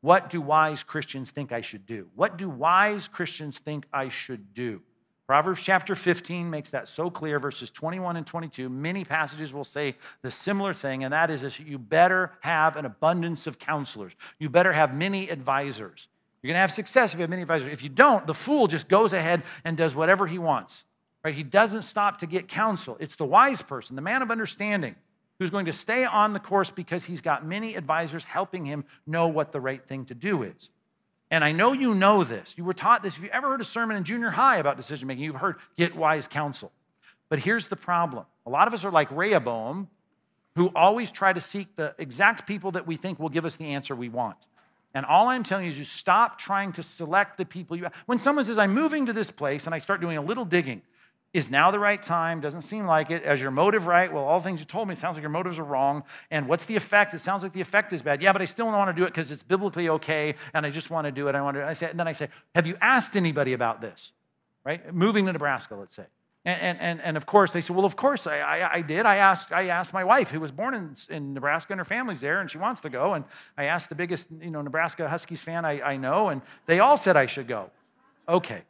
What do wise Christians think I should do? What do wise Christians think I should do? Proverbs chapter 15 makes that so clear, verses 21 and 22. Many passages will say the similar thing, and that is this you better have an abundance of counselors. You better have many advisors. You're going to have success if you have many advisors. If you don't, the fool just goes ahead and does whatever he wants. Right? He doesn't stop to get counsel. It's the wise person, the man of understanding, who's going to stay on the course because he's got many advisors helping him know what the right thing to do is. And I know you know this. You were taught this. If you ever heard a sermon in junior high about decision making, you've heard get wise counsel. But here's the problem a lot of us are like Rehoboam, who always try to seek the exact people that we think will give us the answer we want. And all I'm telling you is you stop trying to select the people you. When someone says, I'm moving to this place, and I start doing a little digging, is now the right time? Doesn't seem like it. As your motive right? Well, all the things you told me, sounds like your motives are wrong. And what's the effect? It sounds like the effect is bad. Yeah, but I still want to do it because it's biblically okay, and I just want to do it. I want to. I say, and then I say, Have you asked anybody about this? Right? Moving to Nebraska, let's say. And, and, and of course, they said, well, of course I, I, I, did. I asked, I asked my wife, who was born in, in Nebraska, and her family's there, and she wants to go. And I asked the biggest you know, Nebraska Huskies fan I, I know, and they all said I should go. Okay.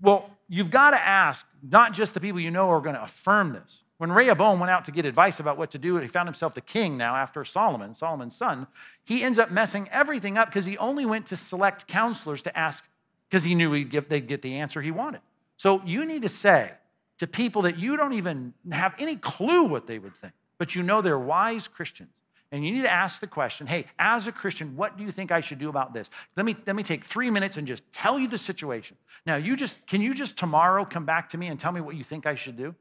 Well, you've got to ask not just the people you know are going to affirm this. When Rehoboam went out to get advice about what to do, he found himself the king now after Solomon, Solomon's son. He ends up messing everything up because he only went to select counselors to ask because he knew he'd give, they'd get the answer he wanted. So you need to say, to people that you don't even have any clue what they would think, but you know they're wise Christians. And you need to ask the question hey, as a Christian, what do you think I should do about this? Let me, let me take three minutes and just tell you the situation. Now, you just, can you just tomorrow come back to me and tell me what you think I should do?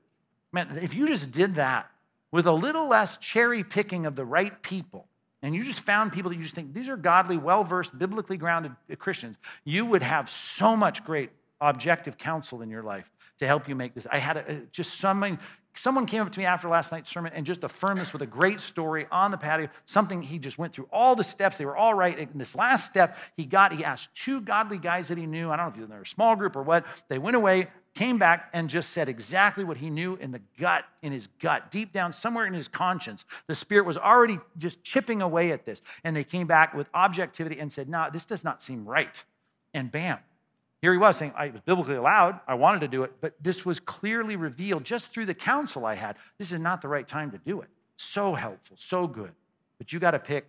Man, if you just did that with a little less cherry picking of the right people, and you just found people that you just think these are godly, well versed, biblically grounded Christians, you would have so much great objective counsel in your life to help you make this. I had a, just someone, someone came up to me after last night's sermon and just affirmed this with a great story on the patio, something he just went through all the steps. They were all right. In this last step, he got, he asked two godly guys that he knew. I don't know if they were a small group or what. They went away, came back, and just said exactly what he knew in the gut, in his gut, deep down, somewhere in his conscience. The Spirit was already just chipping away at this. And they came back with objectivity and said, No, this does not seem right. And bam, here he was saying, I was biblically allowed, I wanted to do it, but this was clearly revealed just through the counsel I had. This is not the right time to do it. So helpful, so good. But you got to pick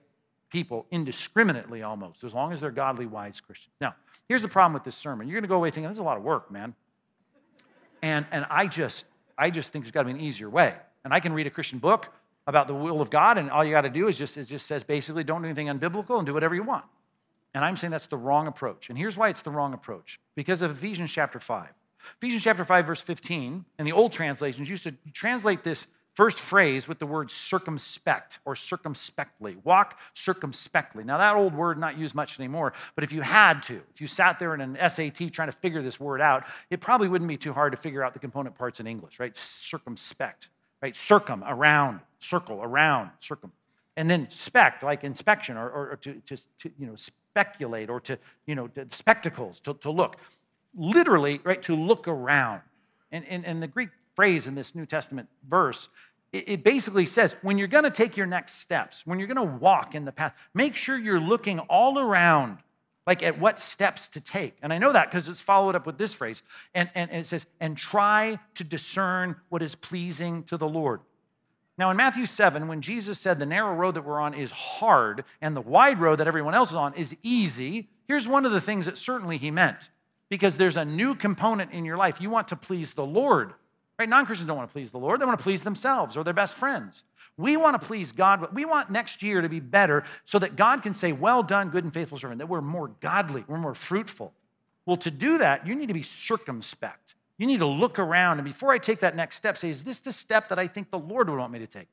people indiscriminately almost, as long as they're godly, wise Christians. Now, here's the problem with this sermon. You're going to go away thinking, this is a lot of work, man. And, and I just, I just think there's got to be an easier way. And I can read a Christian book about the will of God, and all you got to do is just, it just says basically don't do anything unbiblical and do whatever you want. And I'm saying that's the wrong approach. And here's why it's the wrong approach because of Ephesians chapter 5. Ephesians chapter 5, verse 15, in the old translations, used to translate this first phrase with the word circumspect or circumspectly. Walk circumspectly. Now, that old word not used much anymore, but if you had to, if you sat there in an SAT trying to figure this word out, it probably wouldn't be too hard to figure out the component parts in English, right? Circumspect, right? Circum, around, circle, around, circum. And then spect, like inspection or, or, or to, to, to, you know, speculate or to, you know, to spectacles, to, to look. Literally, right, to look around. And, and, and the Greek phrase in this New Testament verse, it, it basically says when you're going to take your next steps, when you're going to walk in the path, make sure you're looking all around, like at what steps to take. And I know that because it's followed up with this phrase. And, and, and it says, and try to discern what is pleasing to the Lord. Now, in Matthew 7, when Jesus said the narrow road that we're on is hard and the wide road that everyone else is on is easy, here's one of the things that certainly he meant. Because there's a new component in your life. You want to please the Lord. Right? Non Christians don't want to please the Lord, they want to please themselves or their best friends. We want to please God. But we want next year to be better so that God can say, Well done, good and faithful servant, that we're more godly, we're more fruitful. Well, to do that, you need to be circumspect. You need to look around. And before I take that next step, say, Is this the step that I think the Lord would want me to take?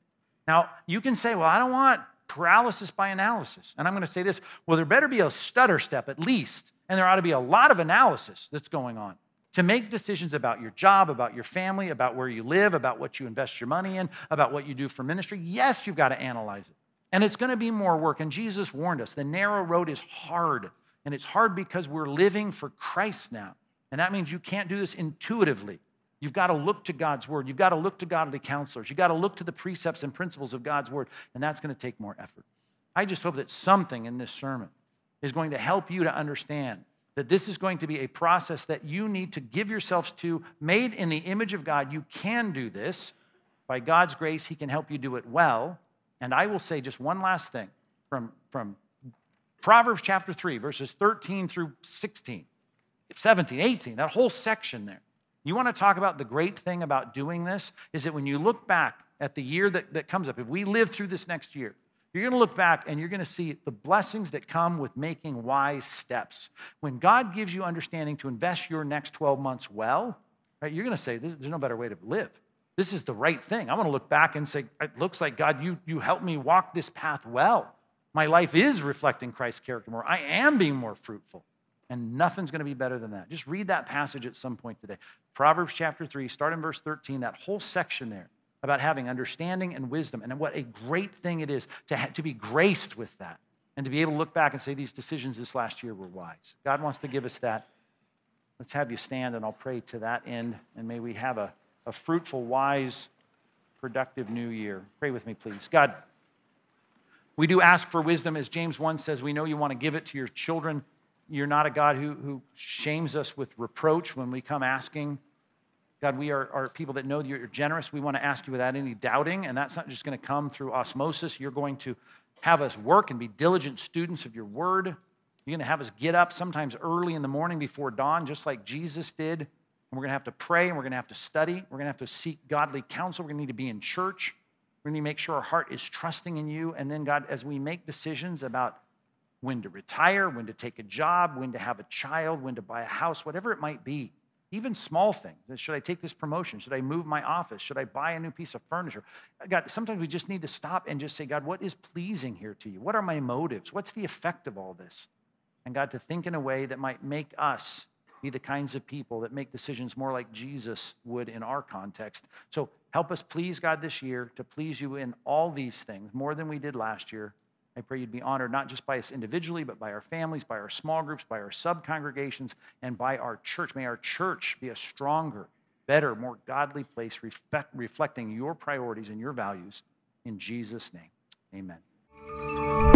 Now, you can say, Well, I don't want paralysis by analysis. And I'm going to say this well, there better be a stutter step at least, and there ought to be a lot of analysis that's going on to make decisions about your job, about your family, about where you live, about what you invest your money in, about what you do for ministry. Yes, you've got to analyze it. And it's going to be more work. And Jesus warned us the narrow road is hard. And it's hard because we're living for Christ now. And that means you can't do this intuitively. You've got to look to God's word. You've got to look to godly counselors. You've got to look to the precepts and principles of God's word. And that's going to take more effort. I just hope that something in this sermon is going to help you to understand that this is going to be a process that you need to give yourselves to, made in the image of God. You can do this. By God's grace, He can help you do it well. And I will say just one last thing from, from Proverbs chapter 3, verses 13 through 16, 17, 18, that whole section there. You want to talk about the great thing about doing this? Is that when you look back at the year that, that comes up, if we live through this next year, you're going to look back and you're going to see the blessings that come with making wise steps. When God gives you understanding to invest your next 12 months well, right, you're going to say, there's no better way to live. This is the right thing. I want to look back and say, it looks like God, you, you helped me walk this path well. My life is reflecting Christ's character more. I am being more fruitful. And nothing's going to be better than that. Just read that passage at some point today. Proverbs chapter 3, start in verse 13, that whole section there about having understanding and wisdom, and what a great thing it is to, ha- to be graced with that and to be able to look back and say, These decisions this last year were wise. God wants to give us that. Let's have you stand, and I'll pray to that end, and may we have a, a fruitful, wise, productive new year. Pray with me, please. God, we do ask for wisdom. As James 1 says, we know you want to give it to your children. You're not a God who, who shames us with reproach when we come asking. God, we are, are people that know that you're generous. We want to ask you without any doubting, and that's not just going to come through osmosis. You're going to have us work and be diligent students of your word. You're going to have us get up sometimes early in the morning before dawn, just like Jesus did. And we're going to have to pray and we're going to have to study. We're going to have to seek godly counsel. We're going to need to be in church. We're going to make sure our heart is trusting in you. And then, God, as we make decisions about when to retire, when to take a job, when to have a child, when to buy a house, whatever it might be, even small things. Should I take this promotion? Should I move my office? Should I buy a new piece of furniture? God, sometimes we just need to stop and just say, God, what is pleasing here to you? What are my motives? What's the effect of all this? And God, to think in a way that might make us be the kinds of people that make decisions more like Jesus would in our context. So help us, please, God, this year to please you in all these things more than we did last year. I pray you'd be honored not just by us individually, but by our families, by our small groups, by our sub congregations, and by our church. May our church be a stronger, better, more godly place, reflect, reflecting your priorities and your values. In Jesus' name, amen.